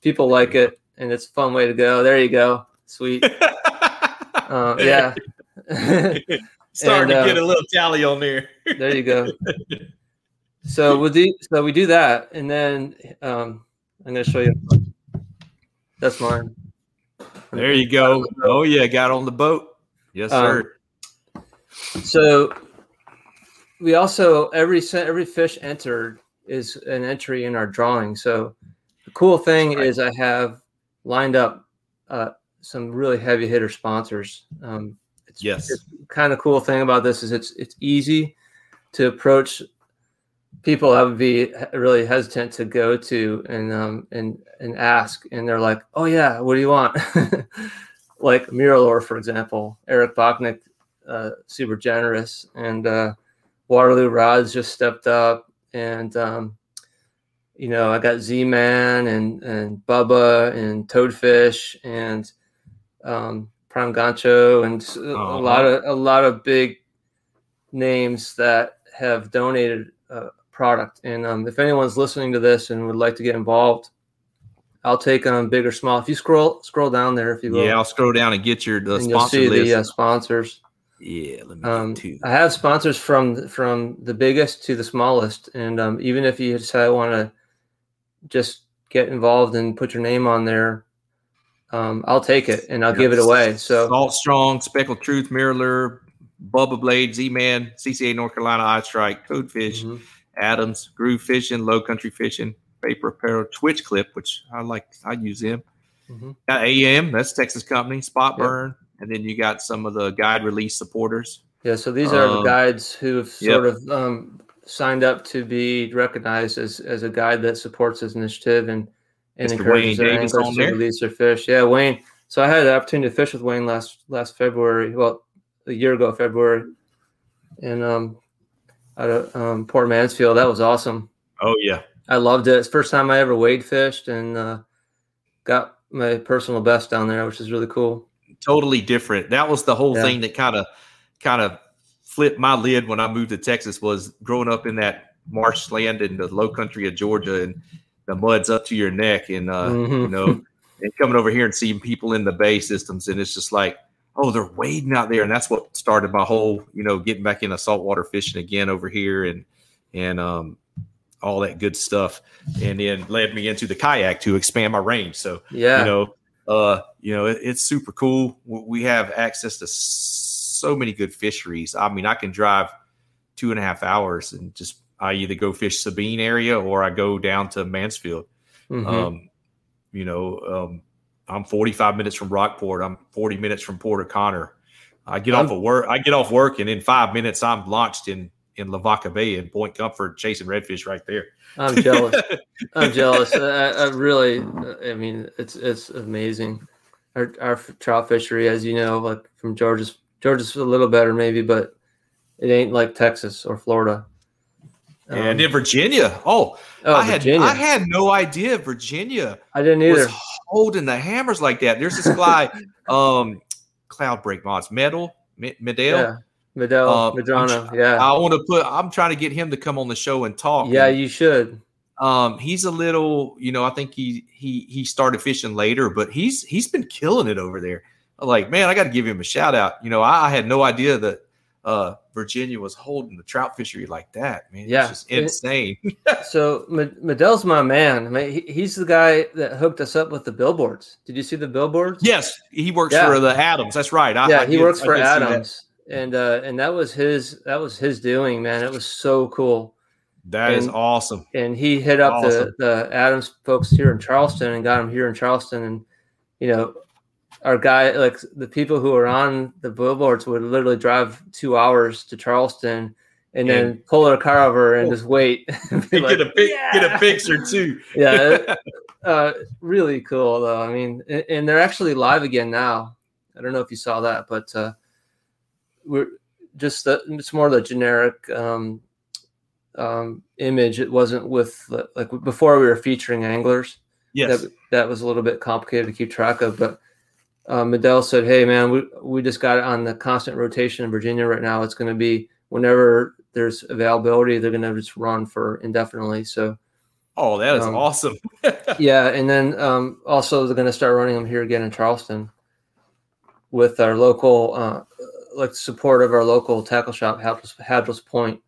people like it, and it's a fun way to go. There you go, sweet. [laughs] Uh, yeah, [laughs] Starting And, to get uh, a little tally on there. there you go. [laughs] So we do so we do that, and then um, I'm going to show you. That's mine. There you go. Oh yeah, got on the boat. Yes, Um, sir. So we also every every fish entered is an entry in our drawing. So the cool thing right. is I have lined up uh, some really heavy hitter sponsors. Um, it's, Yes. it's kind of cool thing about this is it's it's easy to approach people that would be really hesitant to go to and um and and ask and they're like oh yeah what do you want [laughs] like MirrOlure for example Eric Bachnik uh, super generous and uh, Waterloo Rods just stepped up and um, you know I got Z-Man and and Bubba and Toadfish and um, Prime Gancho and s- a Uh-huh. lot of a lot of big names that have donated a product. And um, if anyone's listening to this and would like to get involved, I'll take um big or small. If you scroll scroll down there, if you will, Yeah, I'll scroll down and get your the and you'll see list. the uh, sponsors. yeah, let me Um, I have sponsors from from the biggest to the smallest, and um, even if you decide want to just get involved and put your name on there, um, I'll take it and I'll give it away. So Salt Strong, Speckled Truth, MirrOlure, Bubba Blade, Z-Man, CCA North Carolina, Eye Strike, Toadfish, Mhm. Adams, Groove Fishing, Low Country Fishing, Vapor Apparel, Twitch Clip, which I like, I use them. Mhm. Got AM, that's Texas company, Spot Yep. Burn, and then you got some of the guide release supporters. yeah, so these are the Um, guides who have yep. sort of um, signed up to be recognized as, as a guide that supports this initiative and and Mr. encourages Wayne Davis on to there? release their fish. Yeah, Wayne. So I had the opportunity to fish with Wayne last last February. Well, a year ago February, and um, out of um, Port Mansfield. That was awesome. Oh, yeah. I loved it. It's the first time I ever wade fished and uh, got my personal best down there, which is really cool. totally different. That was the whole Yeah. thing that kind of kind of flipped my lid when I moved to Texas was growing up in that marshland in the low country of Georgia and the mud's up to your neck and uh you Mhm. know and coming over here and seeing people in the bay systems and it's just like oh they're wading out there. And that's what started my whole you know getting back into saltwater fishing again over here and and um all that good stuff. And then led me into the kayak to expand my range. So Yeah. you know uh you know it, it's super cool. We have access to so many good fisheries. I mean i can drive two and a half hours and just i either go fish sabine area or i go down to mansfield Mhm. um you know um i'm 45 minutes from rockport i'm 40 minutes from port o'connor i get off I'm- of work i get off work and in five minutes i'm launched in in lavaca bay and point comfort chasing redfish right there I'm jealous. [laughs] I'm jealous. I, I really, I mean, it's it's amazing. Our, our trout fishery, as you know, like from Georgia's, Georgia's a little better maybe, but it ain't like Texas or Florida. And Um, in virginia oh, oh, I had Virginia. I had no idea Virginia I didn't was either. holding the hammers like that. There's this guy, [laughs] um, Cloud Break Mods, Metal, Me- Medell. Yeah, Medell, Medrano. tr- yeah, I want to put. I'm trying to get him to come on the show and talk. yeah, And, you should. um, he's a little. You know, I think he he he started fishing later, but he's he's been killing it over there. I'm like, man, I got to give him a shout out. You know, I, I had no idea that uh Virginia was holding the trout fishery like that. Man, Yeah. it's just insane. [laughs] So Med- Medell's my man. I mean, he, he's the guy that hooked us up with the billboards. Did you see the billboards? yes, he works Yeah. for the Adams. That's right. I, yeah, I he did- works for did see that. Adams, and uh, and that was his that was his doing, man. It was so cool. That is And- awesome. And he hit up Awesome. the the Adams folks here in Charleston and got him here in Charleston, and you know. Our guy, like the people who are on the billboards, would literally drive two hours to Charleston and then pull their car over and Oh. just wait. [laughs] Be like, get a pic, get a picture too. [laughs] yeah, [laughs] uh, really cool though. I mean, and, and they're actually live again now. I don't know if you saw that, but uh, we're just the, it's more the generic um, um, image. It wasn't with like before we were featuring anglers. yes. That that was a little bit complicated to keep track of, but. Uh, Medell said, "Hey man, we we just got on the constant rotation in Virginia right now. It's going to be whenever there's availability, they're going to just run for indefinitely. So oh, that is um, awesome. [laughs] yeah, and then um, also they're going to start running them here again in Charleston with our local, uh, like support of our local tackle shop, Haddrell's, Haddrell's Point.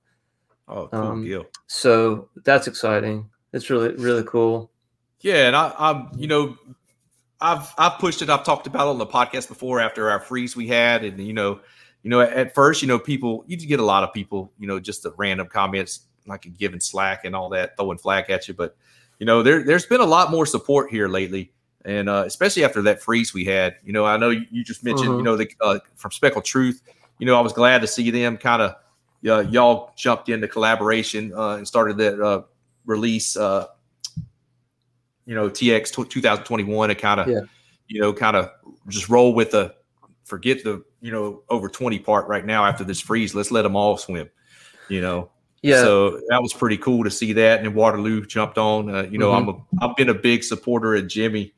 oh, cool um, deal. So that's exciting. It's really really cool. Yeah, and I, I'm, you know, I've I've pushed it. I've talked about it on the podcast before after our freeze we had, and you know, you know, at, at first, you know, people you get a lot of people, you know, just the random comments like a giving slack and all that, throwing flack at you. But you know, there there's been a lot more support here lately, and uh, especially after that freeze we had. You know, I know you, you just mentioned, you know, the uh, from Speckled Truth. You know, I was glad to see them kind of. Uh, y'all jumped into collaboration uh, and started that uh, release. Uh, you know, TX tw 2021 to kind of, Yeah. you know, kind of just roll with the forget the you know over 20 part right now after this freeze. Let's let them all swim. You know, Yeah, so that was pretty cool to see that. And Waterloo jumped on. Uh, you know, Mm-hmm. I'm a I've been a big supporter of Jimmy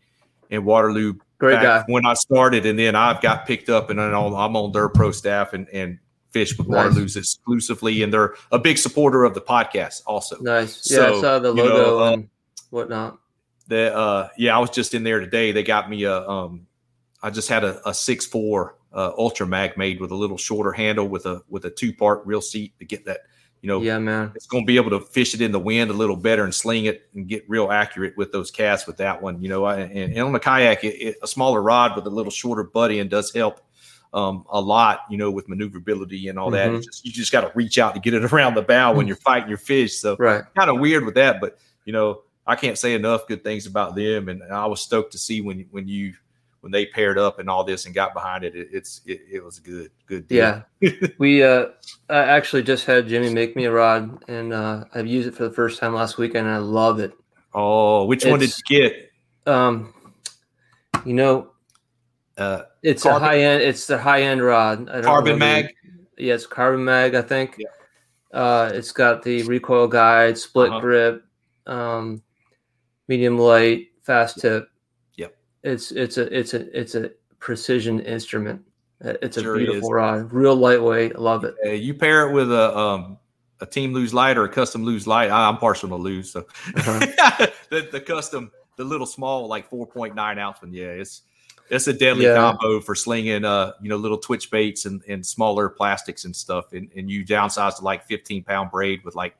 and Waterloo great back guy. when I started, and then I've got picked up, and then I'm on their pro staff, and and fish with Nice. Waterloos exclusively, and they're a big supporter of the podcast also. Nice. Yeah, I saw the you know, logo uh, and whatnot. The uh, yeah, I was just in there today. They got me a um, I just had a, a six four uh, Ultra Mag made with a little shorter handle with a with a two part reel seat to get that you know Yeah, man. it's going to be able to fish it in the wind a little better and sling it and get real accurate with those casts with that one. You know, I- and, and on the kayak, it, it, a smaller rod with a little shorter buddy and does help um, a lot. You know, with maneuverability and all that. Mhm. It's just, you just got to reach out to get it [laughs] around the bow when [laughs] you're fighting your fish. So Right. kind of weird with that, but you know, I can't say enough good things about them. And I was stoked to see when when you when they paired up and all this and got behind it. it it's it, it was a good good. deal. Yeah. [laughs] we uh I actually just had Jimmy make me a rod and uh I've used it for the first time last weekend and I love it. Oh, which one did you get? Um you know, Uh, it's Carbon- a high end it's the high end rod. I don't Carbon Mag. Yeah, it's carbon mag, I think. Yeah. Uh it's got the recoil guide, split Uh-huh. grip, um medium light, fast tip. Yep. It's it's a it's a it's a precision instrument. Uh, It's a Sure beautiful is. rod, real lightweight. I love it. Uh, you pair it with a um a team Lew's light or a custom Lew's light. I'm partial to Lew's, so Uh-huh. [laughs] the, the custom, the little small like 4.9 ounce one. Yeah, it's it's a deadly Yeah. combo for slinging uh you know little twitch baits and, and smaller plastics and stuff. And, and you downsize to like 15 pound braid with like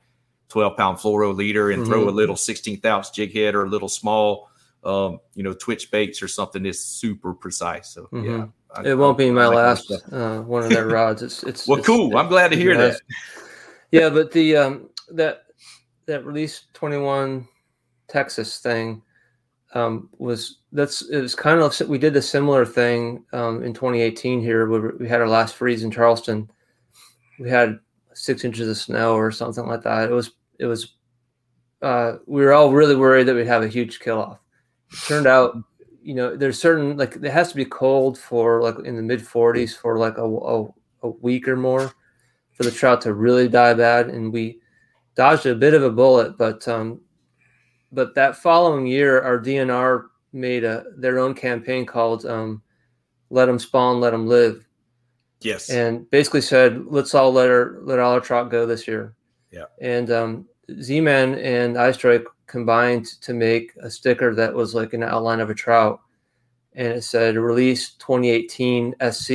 12 pound fluoro leader and throw Mhm. a little 16th ounce jig head or a little small um you know twitch baits or something that's super precise. So yeah. Mhm. I- It won't I- be my like last uh, one of their [laughs] rods. It's it's Well, it's- cool. I'm glad to hear that. Yeah, but the um that that release 21 Texas thing um was that's it was kind of we did a similar thing um in 2018 here where we had our last freeze in Charleston. We had six inches of snow or something like that. It was it was uh we were all really worried that we'd have a huge kill off. It turned out you know there's certain like it has to be cold for like in the mid 40s for like a, a, a week or more for the trout to really die bad and we dodged a bit of a bullet but um but that following year our dnr made a their own campaign called um let them spawn let them live Yes. and basically said let's all let our let all our trout go this year Yeah. and um z-man and Eye Strike combined to make a sticker that was like an outline of a trout and it said release 2018 sc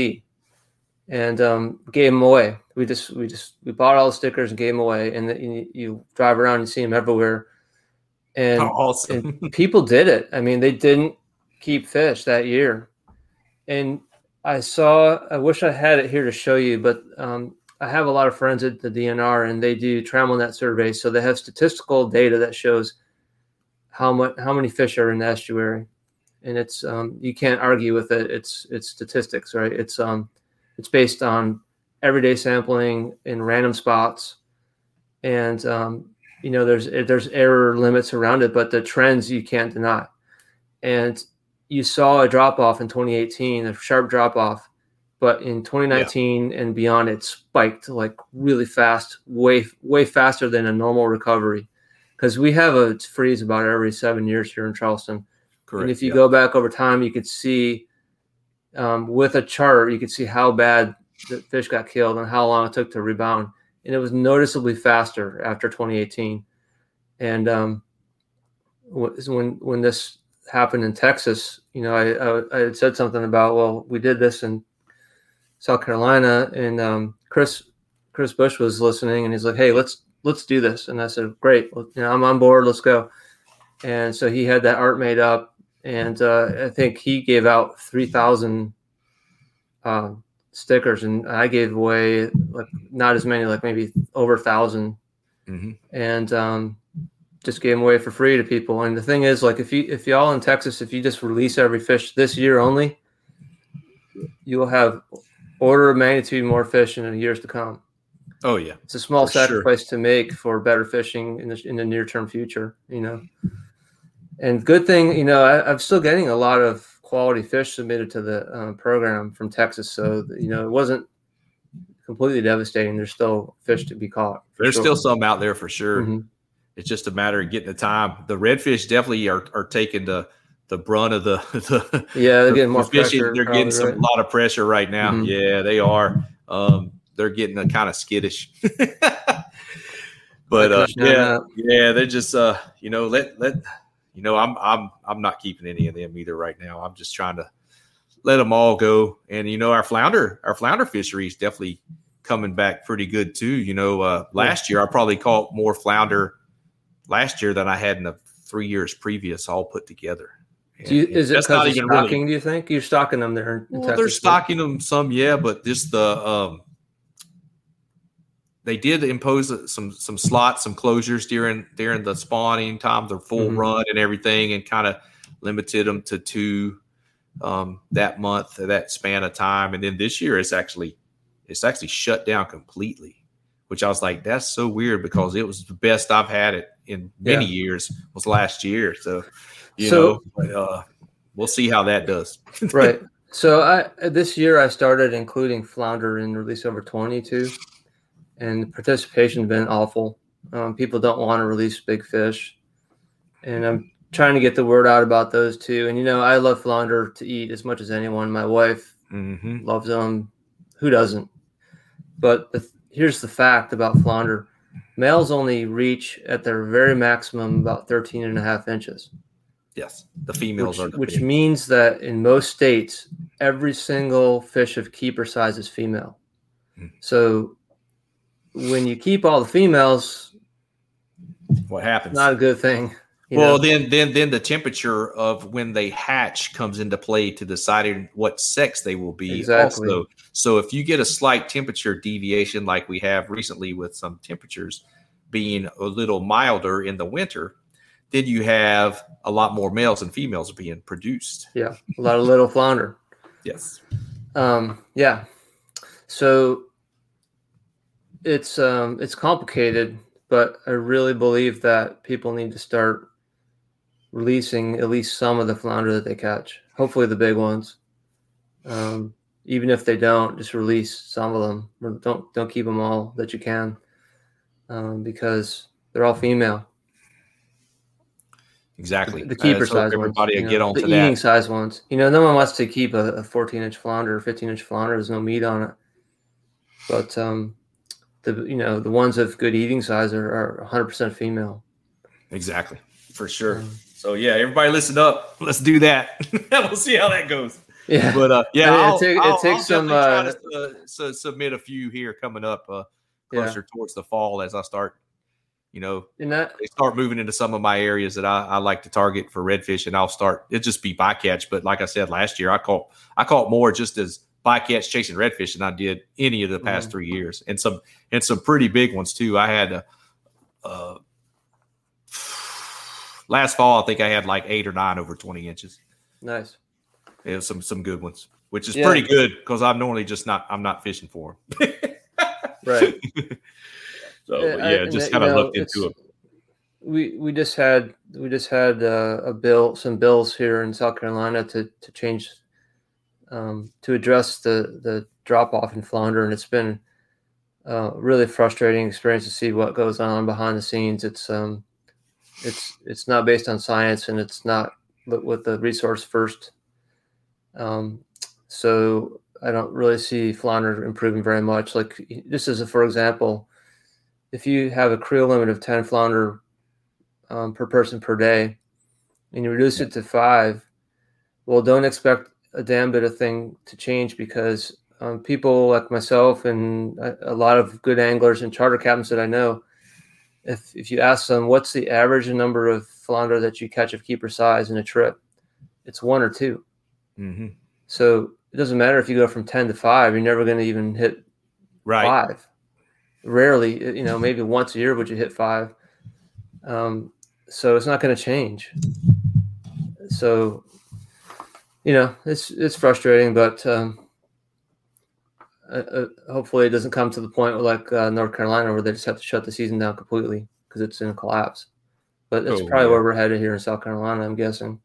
and um, gave them away. We just we just we bought all the stickers and gave them away, and then you, you drive around and see them everywhere. And, Oh, awesome. and people did it. I mean, they didn't keep fish that year, and I saw. I wish I had it here to show you, but um, I have a lot of friends at the DNR, and they do trammel net surveys, so they have statistical data that shows how much how many fish are in the estuary, and it's um, you can't argue with it. It's it's statistics, right? It's um it's based on everyday sampling in random spots, and um, you know there's there's error limits around it, but the trends you can't deny. And you saw a drop off in 2018, a sharp drop off, but in 2019 and beyond, it spiked like really fast, way way faster than a normal recovery. Because we have a freeze about every seven years here in Charleston. Correct. And if you yeah. go back over time, you could see um, with a chart, you could see how bad the fish got killed and how long it took to rebound. And it was noticeably faster after 2018. And um, when when this happened in Texas, you know, I, I, I had said something about, well, we did this in South Carolina, and um, Chris Chris Bush was listening, and he's like, hey, let's let's do this. And I said, great, well, you know, I'm on board. Let's go. And so he had that art made up, and uh, I think he gave out three thousand uh, stickers, and I gave away like not as many, like maybe over a thousand, Mhm. and um, just gave them away for free to people. And the thing is, like if you if y'all in Texas, if you just release every fish this year only, you will have order of magnitude more efficient in the years to come. Oh yeah. It's a small For sure. sacrifice to make for better fishing in the in the near term future, you know. And good thing, you know, I, I'm still getting a lot of quality fish submitted to the uh, program from Texas, so you know it wasn't completely devastating. There's still fish to be caught. There's sure. still some out there for sure. Mhm. It's just a matter of getting the time. The redfish definitely are, are taking the the brunt of the, [laughs] the Yeah, they're getting more pressure. They're getting some right? a lot of pressure right now. Mhm. Yeah, they are. Um, they're getting a kind of skittish. [laughs] but uh, yeah, yeah, they're just uh, you know, let let you know, I'm I'm I'm not keeping any of them either right now. I'm just trying to let them all go. And you know, our flounder our flounder fishery is definitely coming back pretty good too. You know, uh, last year I probably caught more flounder last year than I had in the three years previous, all put together. You, is it because of stocking? Really, do you think you're stocking them there? well, they're stocking them some, yeah, but just the um, they did impose some some slots, some closures during during the spawning time, the full mm-hmm. run and everything, and kind of limited them to two um, that month, that span of time, and then this year it's actually it's actually shut down completely, which I was like, that's so weird because it was the best I've had it in many yeah. years was last year. So, you so, know, but, uh, we'll see how that does. [laughs] right. So I this year I started including flounder in release over 22 and the participation's been awful. Um, people don't want to release big fish, and I'm trying to get the word out about those too. And you know, I love flounder to eat as much as anyone. My wife mm-hmm. loves them. Who doesn't? But the, here's the fact about flounder: males only reach at their very maximum about 13 and a half inches. Yes, the females which, are. which means that in most states, every single fish of keeper size is female. Mm. So when you keep all the females, what happens? Not a good thing. Well, know? then, then, then the temperature of when they hatch comes into play to deciding what sex they will be. Exactly. Also. So, if you get a slight temperature deviation, like we have recently with some temperatures being a little milder in the winter, then you have a lot more males and females being produced. Yeah, a lot of little flounder. yes. Um, yeah. So it's um, it's complicated, but I really believe that people need to start releasing at least some of the flounder that they catch. Hopefully, the big ones. Um, even if they don't, just release some of them. Don't don't keep them all that you can, um, because they're all female. Exactly. The, the keeper size everybody ones. get on the eating that. size ones. You know, no one wants to keep a, a 14 inch flounder or 15 inch flounder. There's no meat on it. But um, the you know the ones of good eating size are, are 100% female exactly for sure um, so yeah everybody listen up let's do that [laughs] we'll see how that goes yeah but uh yeah it, I'll, it, takes some uh, to, uh, so submit a few here coming up uh closer yeah. towards the fall as i start you know that, they start moving into some of my areas that I, I like to target for redfish and i'll start it just be bycatch but like i said last year i caught i caught more just as bycatch chasing redfish than I did any of the past mm-hmm. three years, and some and some pretty big ones too. I had a, uh, last fall, I think I had like eight or nine over twenty inches. Nice. Yeah, some some good ones, which is yeah. pretty good because I'm normally just not I'm not fishing for them. [laughs] right. [laughs] so yeah, yeah just kind of looked into it. We we just had we just had uh, a bill some bills here in South Carolina to to change um, to address the the drop off in flounder, and it's been uh, really frustrating experience to see what goes on behind the scenes. It's um, it's it's not based on science, and it's not with the resource first. Um, so I don't really see flounder improving very much. Like just as a for example, if you have a creel limit of ten flounder um, per person per day, and you reduce it to five, well, don't expect a damn bit of thing to change because um, people like myself and a, a, lot of good anglers and charter captains that I know, if if you ask them what's the average number of flounder that you catch of keeper size in a trip, it's one or 2 mm-hmm. So it doesn't matter if you go from ten to five; you're never going to even hit right. five. Rarely, you know, maybe once a year would you hit five. Um, so it's not going to change. So you know, it's it's frustrating, but um, uh, uh, hopefully it doesn't come to the point like uh, North Carolina where they just have to shut the season down completely because it's in a collapse. But that's oh, probably yeah. where we're headed here in South Carolina, I'm guessing.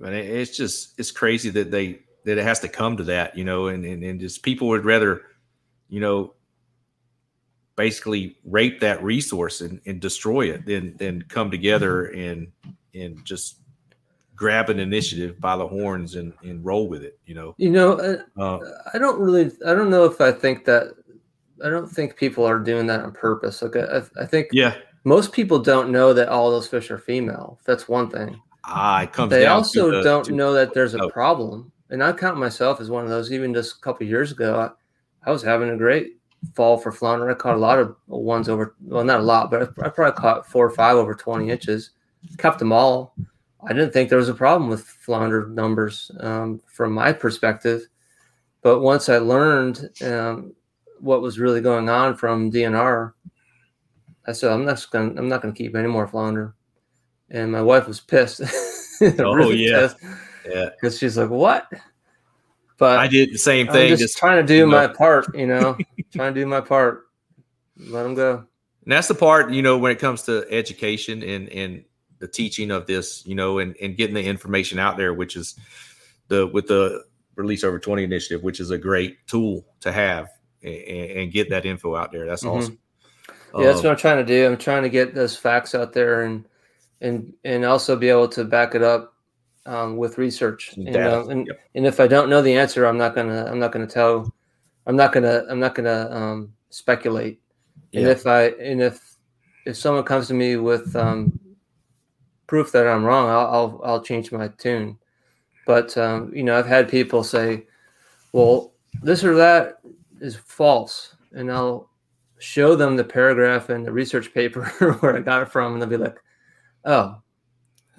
But it's just it's crazy that they that it has to come to that, you know, and and, and just people would rather, you know, basically rape that resource and, and destroy it then than come together and and just grab an initiative by the horns and, and roll with it. You know, You know, uh, uh, I don't really, I don't know if I think that, I don't think people are doing that on purpose. okay I, I think yeah, most people don't know that all those fish are female. That's one thing. ah, it comes. They also the, don't to- know that there's a oh. problem. And I count myself as one of those. Even just a couple years ago, I, I was having a great fall for flounder. I caught a lot of ones over, well, not a lot, but I, probably caught four or five over 20 inches. Kept them all. I didn't think there was a problem with flounder numbers um, from my perspective. But once I learned um, what was really going on from DNR, I said, I'm not going. to I'm not going to keep any more flounder. And my wife was pissed. [laughs] Oh, yeah. yeah, because she's like, "What?" But I did the same thing. just, Just, trying to do you know. my part, you know, [laughs] trying to do my part. Let them go. and that's the part you know when it comes to education and and the teaching of this, you know, and and getting the information out there, which is the with the release over 20 initiative, which is a great tool to have and, and get that info out there. That's Mhm. awesome. Yeah, that's Um, what I'm trying to do. I'm trying to get those facts out there and and and also be able to back it up um, with research. Some You know, and Yep. and if I don't know the answer, I'm not gonna I'm not gonna tell. I'm not gonna I'm not gonna um, speculate. And Yeah. if I and if if someone comes to me with um, proof that I'm wrong, I'll I'll, I'll change my tune. But um, you know, I've had people say, "Well, this or that is false," and I'll show them the paragraph in the research paper [laughs] where I got it from, and they'll be like, "Oh,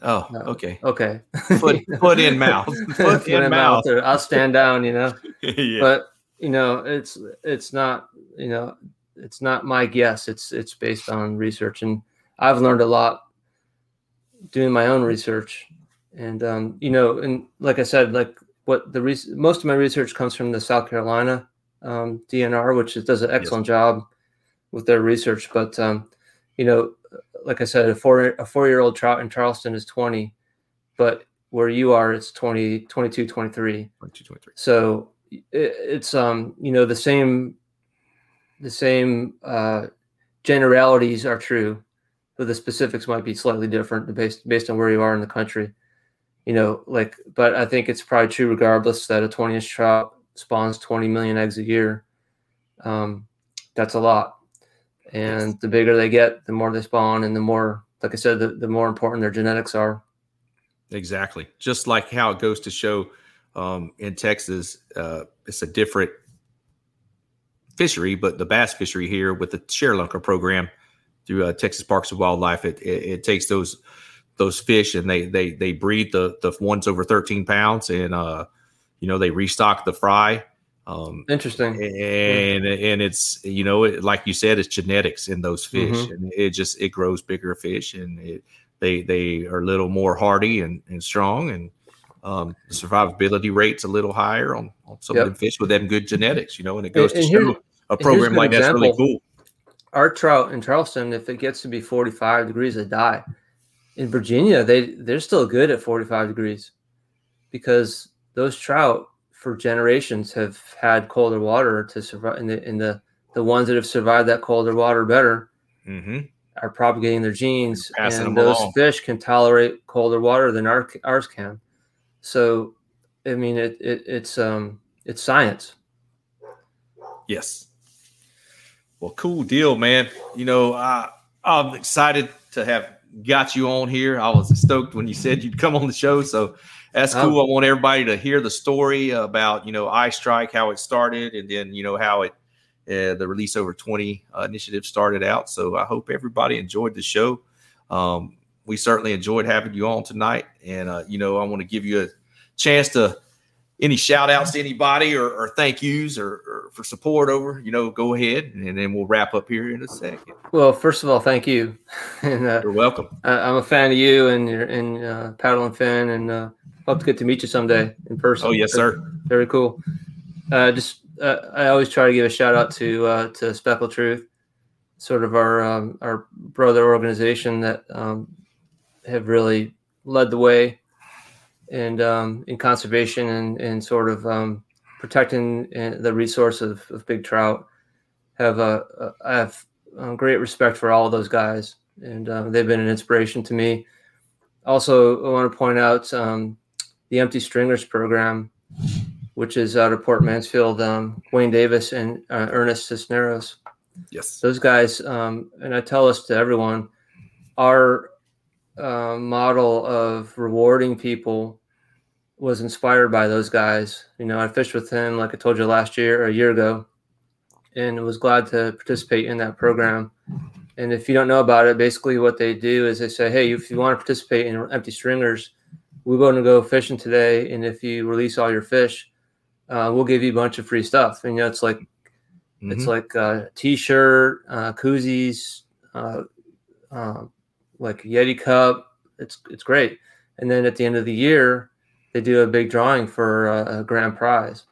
oh, no. okay. okay." Foot, foot in [laughs] mouth. Foot, Foot in mouth. or I'll stand down, you know. [laughs] yeah. But you know, it's it's not you know it's not my guess. It's it's based on research, and I've learned a lot doing my own research. And um, you know, and like I said, like what the re- most of my research comes from the South Carolina um, DNR, which does an excellent job with their research. But um, you know, like I said, a four a four year old trout in Charleston is twenty, but where you are, it's 20, 22, 23 One, two, twenty, three. so it, it's um you know the same the same uh generalities are true but the specifics might be slightly different based based on where you are in the country you know like but i think it's probably true regardless that a 20 inch trout spawns 20 million eggs a year um that's a lot and Yes. the bigger they get the more they spawn and the more like i said the, the more important their genetics are Exactly. Just like how it goes to show um, in Texas, uh, it's a different fishery, but the bass fishery here with the ShareLunker program through uh, Texas Parks and Wildlife, it, it, it takes those those fish and they they they breed the the ones over 13 pounds and uh you know they restock the fry um interesting and and it's you know it, like you said it's genetics in those fish Mhm. and it just it grows bigger fish and it, they they are a little more hardy and, and strong and um the survivability rate's a little higher on, on some Yep. of them fish with them good genetics you know and it goes And- to and show a program like that's really cool our trout in Charleston, if it gets to be 45 degrees, they die. In Virginia, they they're still good at 45 degrees because those trout for generations have had colder water to survive. And the, and the the ones that have survived that colder water better hmm are propagating their genes, Passing and those along. fish can tolerate colder water than our, ours can. So, I mean, it, it it's um it's science. Yes. Well, cool deal, man. You know, I, I'm excited to have got you on here. I was stoked when you said you'd come on the show. So that's Oh. cool. I want everybody to hear the story about, you know, Eye Strike, how it started, and then, you know, how it, uh, the release over 20 uh, initiative started out. So I hope everybody enjoyed the show. Um, we certainly enjoyed having you on tonight. And, uh, you know, I want to give you a chance to any shout outs to anybody or, or thank yous or, or for support over, you know, go ahead and then we'll wrap up here in a second. Well, first of all, thank you. [laughs] and uh, You're welcome. I- I'm a fan of you and your and uh, Paddle and Fin, and uh, hope to get to meet you someday in person. Oh, yes, sir. Very cool. Uh, just uh, I always try to give a shout out to uh, to Speckled Truth, sort of our um, our brother organization that um, have really led the way and um, in conservation and, and sort of um, protecting uh, the resource of, of big trout. Have a, a I have um, great respect for all of those guys, and um, they've been an inspiration to me. also, I want to point out um, the Empty Stringers program, which is out of Port Mansfield. Um, Wayne Davis and uh, Ernest Cisneros. Yes. Those guys, um, and I tell this to everyone, our uh, model of rewarding people was inspired by those guys. You know, I fished with him, like I told you last year or a year ago, and was glad to participate in that program. And if you don't know about it, basically what they do is they say, hey, if you want to participate in empty stringers, we're going to go fishing today. And if you release all your fish, uh, we'll give you a bunch of free stuff. And, you know, it's like, mm-hmm. it's like a t-shirt, uh, koozies, uh, uh, like Yeti cup. It's, it's great. And then at the end of the year, they do a big drawing for a, a grand prize.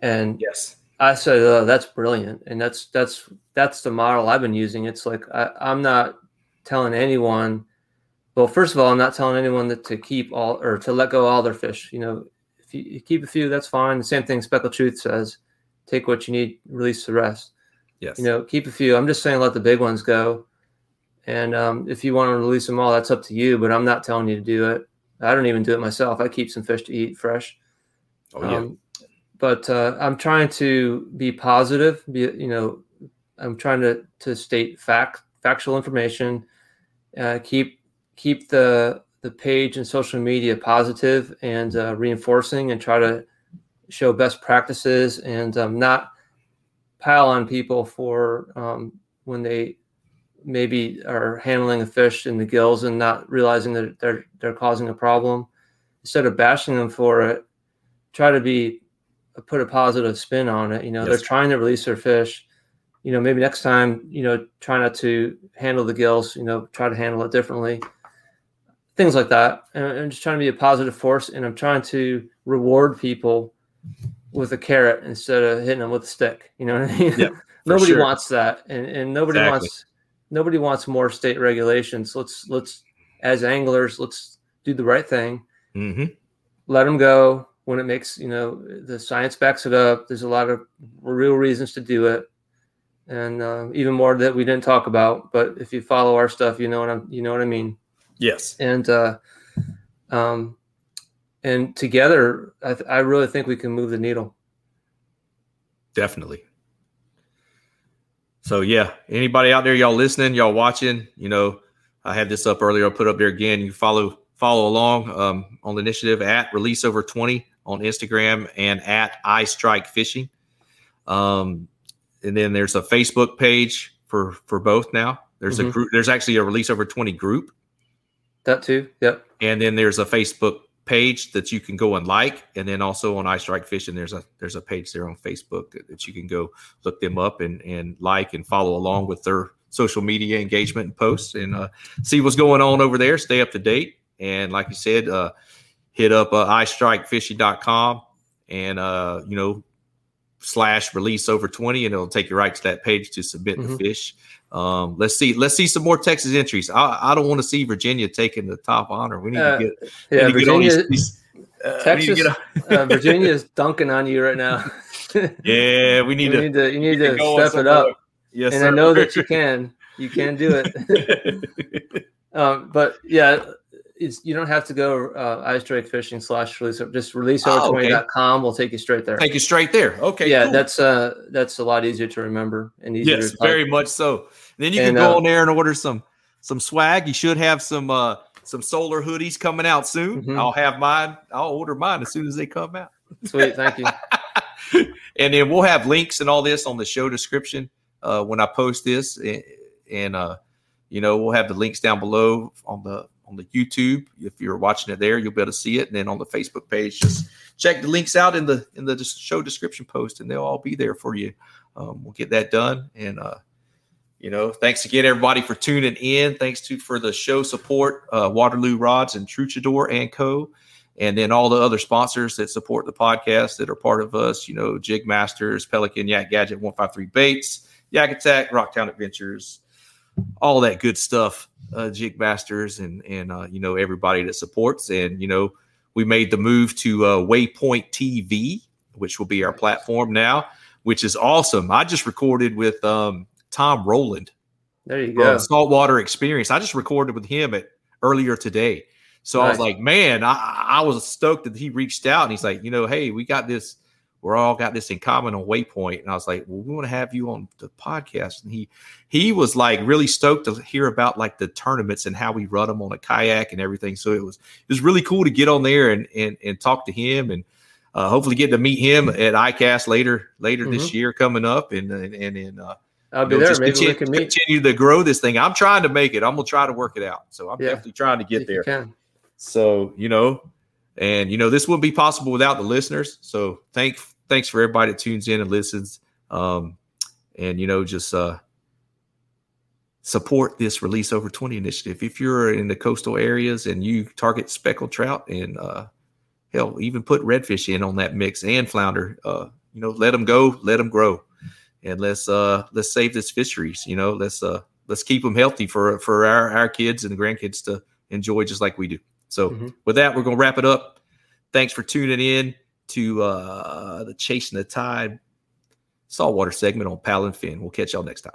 And yes, I said, oh, that's brilliant. And that's, that's, that's the model I've been using. It's like, I, I'm not telling anyone, well, first of all, I'm not telling anyone that to keep all or to let go all their fish. You know, if you, you keep a few, that's fine. The same thing Speckled Truth says, take what you need, release the rest. Yes. You know, keep a few. I'm just saying, let the big ones go. And um, if you want to release them all, that's up to you. But I'm not telling you to do it. I don't even do it myself. I keep some fish to eat fresh. Oh yeah. Um, but uh, I'm trying to be positive. Be you know, I'm trying to to state fact factual information. Uh, keep keep the the page and social media positive and uh, reinforcing, and try to show best practices and um, not pile on people for um, when they maybe are handling a fish in the gills and not realizing that they're they're causing a problem. Instead of bashing them for it, try to be uh, put a positive spin on it. You know, yes. they're trying to release their fish. You know, maybe next time, you know, try not to handle the gills, you know, try to handle it differently. Things like that. And I'm just trying to be a positive force and I'm trying to reward people with a carrot instead of hitting them with a stick. You know what I mean? Yeah, [laughs] nobody sure. wants that. And and nobody Exactly. wants nobody wants more state regulations. Let's let's as anglers, let's do the right thing. Mm-hmm. Let them go when it makes you know the science backs it up. There's a lot of real reasons to do it, and uh, even more that we didn't talk about. But if you follow our stuff, you know what I'm you know what I mean. Yes. And uh, um, and together, I, th- I really think we can move the needle. Definitely. So yeah, anybody out there, y'all listening, y'all watching, you know, I had this up earlier. I'll put up there again. You follow follow along um, on the initiative at release over 20 on Instagram and at Eye Strike Fishing. Um, and then there's a Facebook page for for both now. There's a Mhm. group there's actually a release over 20 group. That too. Yep. And then there's a Facebook page that you can go and like. And then also on Eye Strike Fishing, there's a there's a page there on Facebook that, that you can go look them up and and like and follow along with their social media engagement and posts and uh, see what's going on over there. Stay up to date. And like you said, uh, hit up uh, istrikefishing.com and uh, you know slash release over 20 and it'll take you right to that page to submit the Mhm. fish um, let's see let's see some more texas entries i, I don't want to see virginia taking the top honor we need Uh, to get Yeah. to get Virginia, these- these- uh, to Texas, uh, Virginia is dunking on you right now. [laughs] yeah we you need to, need to you need to on step it up. yes and I know that you can. You can do it. [laughs] [laughs] um, but yeah, it's you don't have to go uh, Eye Strike Fishing slash release just release Oh, over okay. 20.com will take you straight there. take you straight there okay yeah, cool. that's uh that's a lot easier to remember and easier yes to very much so then you can And, go uh, on there and order some some swag you should have some uh some solar hoodies coming out soon Mhm. i'll have mine i'll order mine as soon as they come out sweet. Thank you. [laughs] and then we'll have links and all this on the show description uh, when I post this, and, and uh, you know we'll have the links down below on the on the YouTube. If you're watching it there, you'll be able to see it, and then on the Facebook page, just check the links out in the in the show description post, and they'll all be there for you. Um, we'll get that done, and uh, you know, thanks again everybody for tuning in. Thanks to for the show support, uh, Waterloo Rods and Truchador and Co and then all the other sponsors that support the podcast that are part of us, you know, Jig Masters, Pelican, Yak Gadget, 153 Baits, Yak Attack, Rocktown Adventures, all that good stuff, uh, Jig Masters, and, and uh, you know, everybody that supports. And, you know, we made the move to uh, Waypoint TV, which will be our platform now, which is awesome. I just recorded with um, Tom Rowland There you go. Saltwater Experience. I just recorded with him at earlier today. So I was like, man, I, I was stoked that he reached out and he's like, you know, hey, we got this, we're all got this in common on Waypoint. And I was like, well, we want to have you on the podcast. And he he was like really stoked to hear about like the tournaments and how we run them on a kayak and everything. So it was it was really cool to get on there and and, and talk to him and uh, hopefully get to meet him at ICAST later later this year coming up and and and, and uh, I'll you be know, there. Maybe continue, we can meet. continue to grow this thing. I'm trying to make it. I'm gonna try to work it out. So I'm Yeah. definitely trying to get if you there. can. So you know, and you know, this wouldn't be possible without the listeners. So thank thanks for everybody that tunes in and listens. Um, and you know, just uh support this release over 20 initiative. If you're in the coastal areas and you target speckled trout and uh hell, even put redfish in on that mix and flounder, uh, you know, let them go, let them grow. And let's uh let's save this fisheries, you know, let's uh let's keep them healthy for for our our kids and grandkids to enjoy just like we do. So Mhm. with that, we're gonna wrap it up. Thanks for tuning in to uh the Chasing the Tide saltwater segment on Paddle and Fin. We'll catch y'all next time.